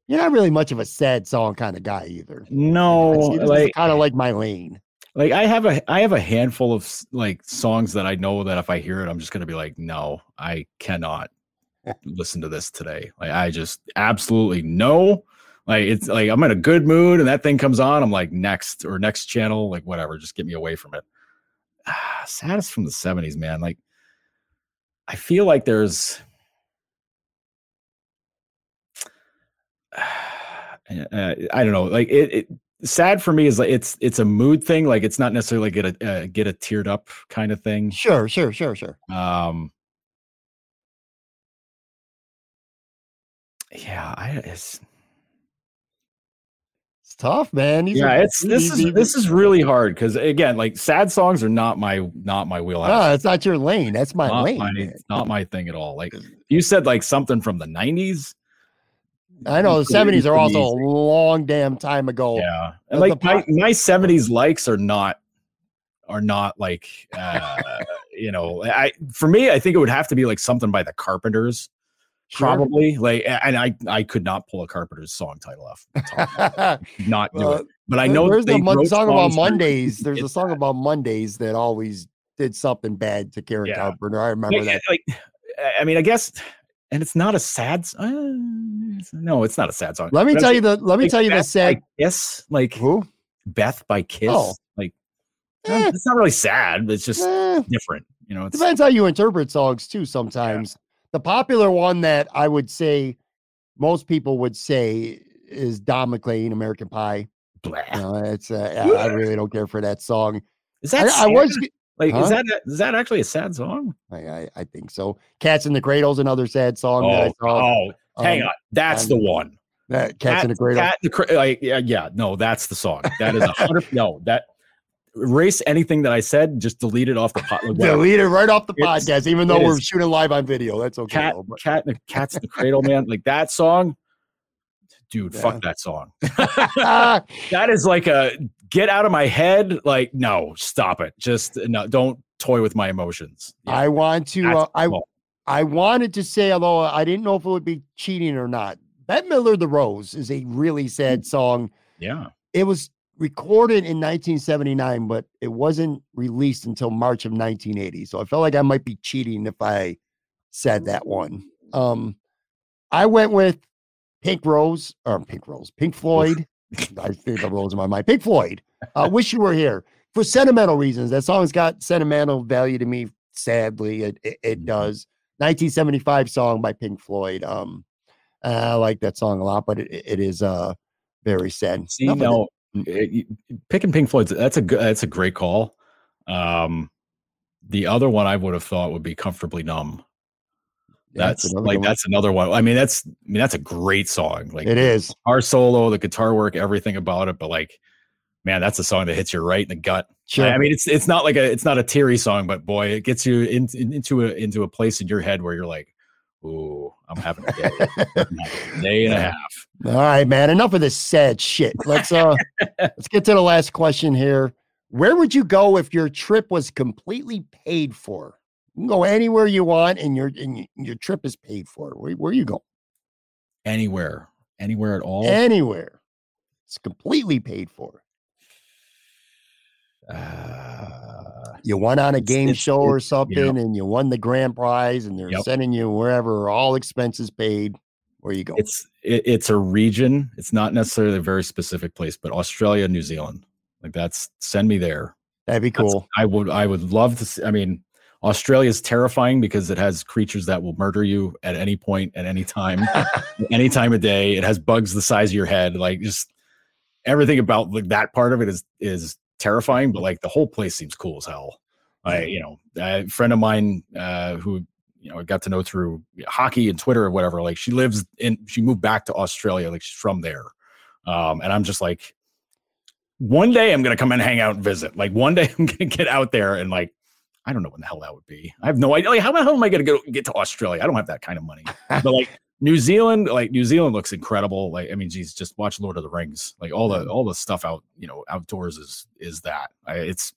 You're not really much of a sad song kind of guy either. no, like kind of like my lane. Like I have a I have a handful of like songs that I know that if I hear it, I'm just gonna be like, no, I cannot listen to this today. Like I just absolutely no. Like it's like I'm in a good mood and that thing comes on, I'm like next or next channel, like whatever, just get me away from it. Ah, saddest from the 70s, man. Like I feel like there's I don't know, like it, it sad for me is like it's it's a mood thing like it's not necessarily get a uh, get a teared up kind of thing Sure, sure, sure, sure. um yeah i it's It's tough, man. These yeah it's this is this is really hard because again like sad songs are not my not my wheelhouse Ah, it's not your lane. That's my not lane. my, not my thing at all like you said like something from the 90s I know the seventies are also a long damn time ago. yeah and like my, my 70s likes are not are not like uh you know i for me i think it would have to be like something by the carpenters Sure. probably like and i i could not pull a carpenter's song title off the top of my head. not do Uh, it but i know There's they the mon- song about Mondays. There's a song bad. about Mondays that always did something bad to Karen Yeah. Carpenter. I remember that. like i mean i guess and it's not a sad uh, no it's not a sad song Let me But tell you the let me like, tell you the Beth sad by kiss like who? beth by kiss Oh. like Eh. it's not really sad it's just Eh, different you know it's depends how you interpret songs too sometimes. The popular one that I would say most people would say is Don McLean, American Pie. blah. You know, it's uh, I I really don't care for that song. is that I, I was sad? Like Huh? is that is that actually a sad song I, I, I think so. Cats in the Cradle's another sad song that I oh, saw. oh hang Um, on that's um, the one Uh, Cats in the Cradle. Cat in the Cra- like, yeah, yeah, no, that's the song. That is a hundred. no, that erase anything that I said. Just delete it off the pot. like. Delete it right off the podcast, even though we're shooting live on video. That's okay. Cat, though, cat, in the cats in the cradle, man. Like that song, dude. Yeah. Fuck that song. That is like a get out of my head. Like no, stop it. Just no, don't toy with my emotions. Yeah, I want to. Uh, I. I wanted to say, although I didn't know if it would be cheating or not. Bette Midler, "The Rose" is a really sad song. yeah. It was recorded in 1979, but it wasn't released until March of 1980. So I felt like I might be cheating if I said that one. Um, I went with Pink Rose or Pink Rose, Pink Floyd. I think the rose in my mind. Pink Floyd. Uh, Wish you were here for sentimental reasons. That song's got sentimental value to me. Sadly, it it, it Mhm. does. 1975 song by Pink Floyd. Um, I like that song a lot, but it, it is uh very sad. See Enough of Mm. it- picking Pink Floyd's that's a good that's a great call. Um, the other one I would have thought would be comfortably numb. Yeah, That's another like one. that's another one. I mean, that's I mean that's a great song. Like it is. our solo, the guitar work, everything about it. But like, man, that's a song that hits you right in the gut. Sure. I mean, it's it's not like a it's not a teary song, but boy, it gets you in, in- into a into a place in your head where you're like, "Ooh, I'm having a day, having a day and a half." All right, man. Enough of this sad shit. Let's uh let's get to the last question here. Where would you go if your trip was completely paid for? You can go anywhere you want, and your and your trip is paid for. Where where you go? Anywhere, anywhere at all. Anywhere. It's completely paid for. Uh, You won on a game it's- show or something, yeah. and you won the grand prize, and they're Yep. sending you wherever, all expenses paid. Where you go? it's it, it's a region. It's not necessarily a very specific place, but Australia, New Zealand. Like that's send me there. That'd be That's- cool. I would I would love to see, I mean Australia is terrifying because it has creatures that will murder you at any point at any time any time of day. It has bugs the size of your head like just everything about like that part of it is is terrifying but like the whole place seems cool as hell. I you know, a friend of mine uh who you know, I got to know through hockey and Twitter or whatever. Like she lives in, she moved back to Australia. Like she's from there. Um, and I'm just like, one day I'm gonna come and hang out and visit. Like one day I'm gonna get out there and like, I don't know when the hell that would be. I have no idea. Like, how the hell am I gonna go get to Australia? I don't have that kind of money. But like New Zealand, like New Zealand looks incredible. Like, I mean, geez, just watch Lord of the Rings. Like all the all the stuff out, you know, outdoors is is that. I, it's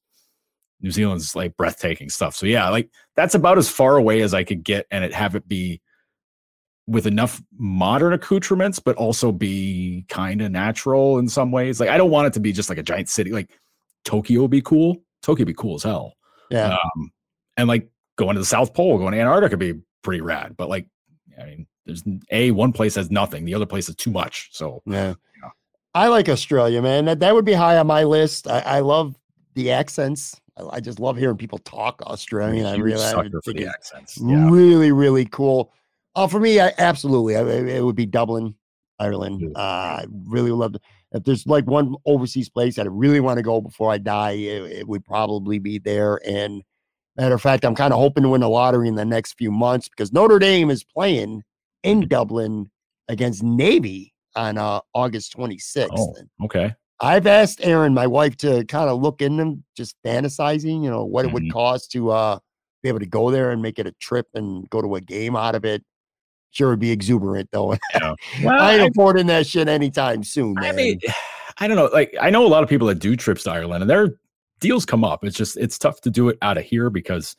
New Zealand's like breathtaking stuff. So yeah, like that's about as far away as I could get and it have it be with enough modern accoutrements, but also be kind of natural in some ways. Like I don't want it to be just like a giant city. Like Tokyo would be cool. Tokyo would be cool as hell. Yeah. Um, and like going to the South Pole, going to Antarctica would be pretty rad. But like, I mean, there's a one place has nothing, the other place is too much. So Yeah. Yeah. I like Australia, man. That, that would be high on my list. I, I love the accents. I, I just love hearing people talk Australian. I really sucker for the accents. Yeah. really, really cool. Uh, for me, I absolutely. I, it would be Dublin, Ireland. Uh, I really would love to. If there's like one overseas place that I really want to go before I die, it, it would probably be there. And matter of fact, I'm kind of hoping to win the lottery in the next few months because Notre Dame is playing in Dublin against Navy on uh, August 26th. Oh. Okay. I've asked Aaron, my wife, to kind of look in them, just fantasizing, you know, what it would Mhm. cost to uh be able to go there and make it a trip and go to a game out of it. Sure, it'd be exuberant though. Yeah. I ain't affording that shit anytime soon. I mean, I don't know. Like, I know a lot of people that do trips to Ireland, and their deals come up. It's just it's tough to do it out of here because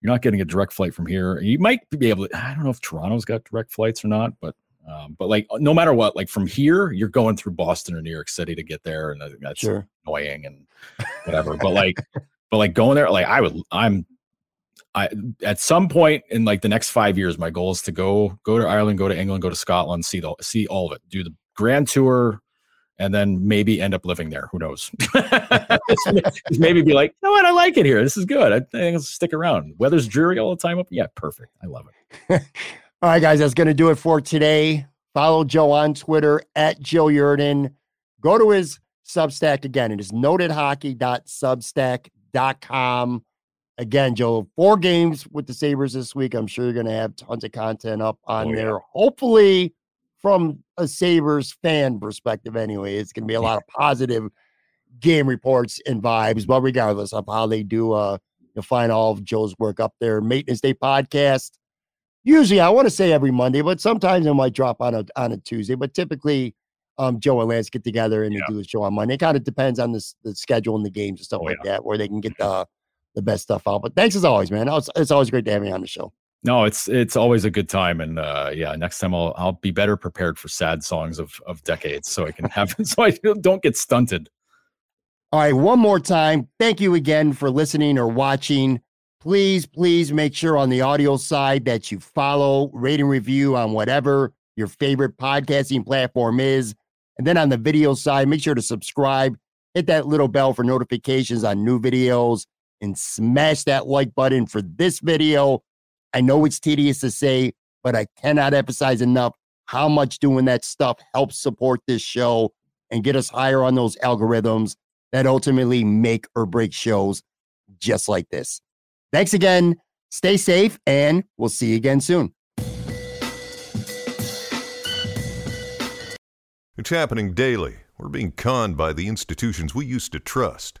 you're not getting a direct flight from here. You might be able to. I don't know if Toronto's got direct flights or not, but um, but like no matter what, like from here, you're going through Boston or New York City to get there, and that's sure. annoying and whatever. but like, but like going there, like I would, I'm. I at some point in like the next five years, my goal is to go go to Ireland, go to England, go to Scotland, see the see all of it, do the grand tour, and then maybe end up living there. Who knows? Maybe be like, you know what, I like it here. This is good. I think I'll stick around. Weather's dreary all the time up. Yeah, perfect. I love it. All right, guys, that's to do it for today. Follow Joe on Twitter at Joe Yerdon. Go to his Substack again. It is notedhockey.substack.com. Again, Joe, four games with the Sabres this week. I'm sure you're going to have tons of content up on Oh, yeah. there. Hopefully, from a Sabres fan perspective, anyway, it's going to be a lot of positive game reports and vibes. But regardless of how they do, uh, you'll find all of Joe's work up there. Maintenance Day podcast usually I want to say every Monday, but sometimes it might drop on a on a Tuesday. But typically, um, Joe and Lance get together and Yeah. they do a show on Monday. It kind of depends on the, the schedule and the games and stuff Oh, like that, where they can get the the best stuff out. But thanks as always, man. It's, it's always great to have you on the show. No, it's it's always a good time, and uh, yeah, next time I'll I'll be better prepared for sad songs of of decades, so I can have so I don't get stunted. All right, one more time. Thank you again for listening or watching. Please, please make sure on the audio side that you follow, rate, and review on whatever your favorite podcasting platform is. And then on the video side, make sure to subscribe, hit that little bell for notifications on new videos, and smash that like button for this video. I know it's tedious to say, but I cannot emphasize enough how much doing that stuff helps support this show and get us higher on those algorithms that ultimately make or break shows just like this. Thanks again. Stay safe, and we'll see you again soon. It's happening daily. We're being conned by the institutions we used to trust.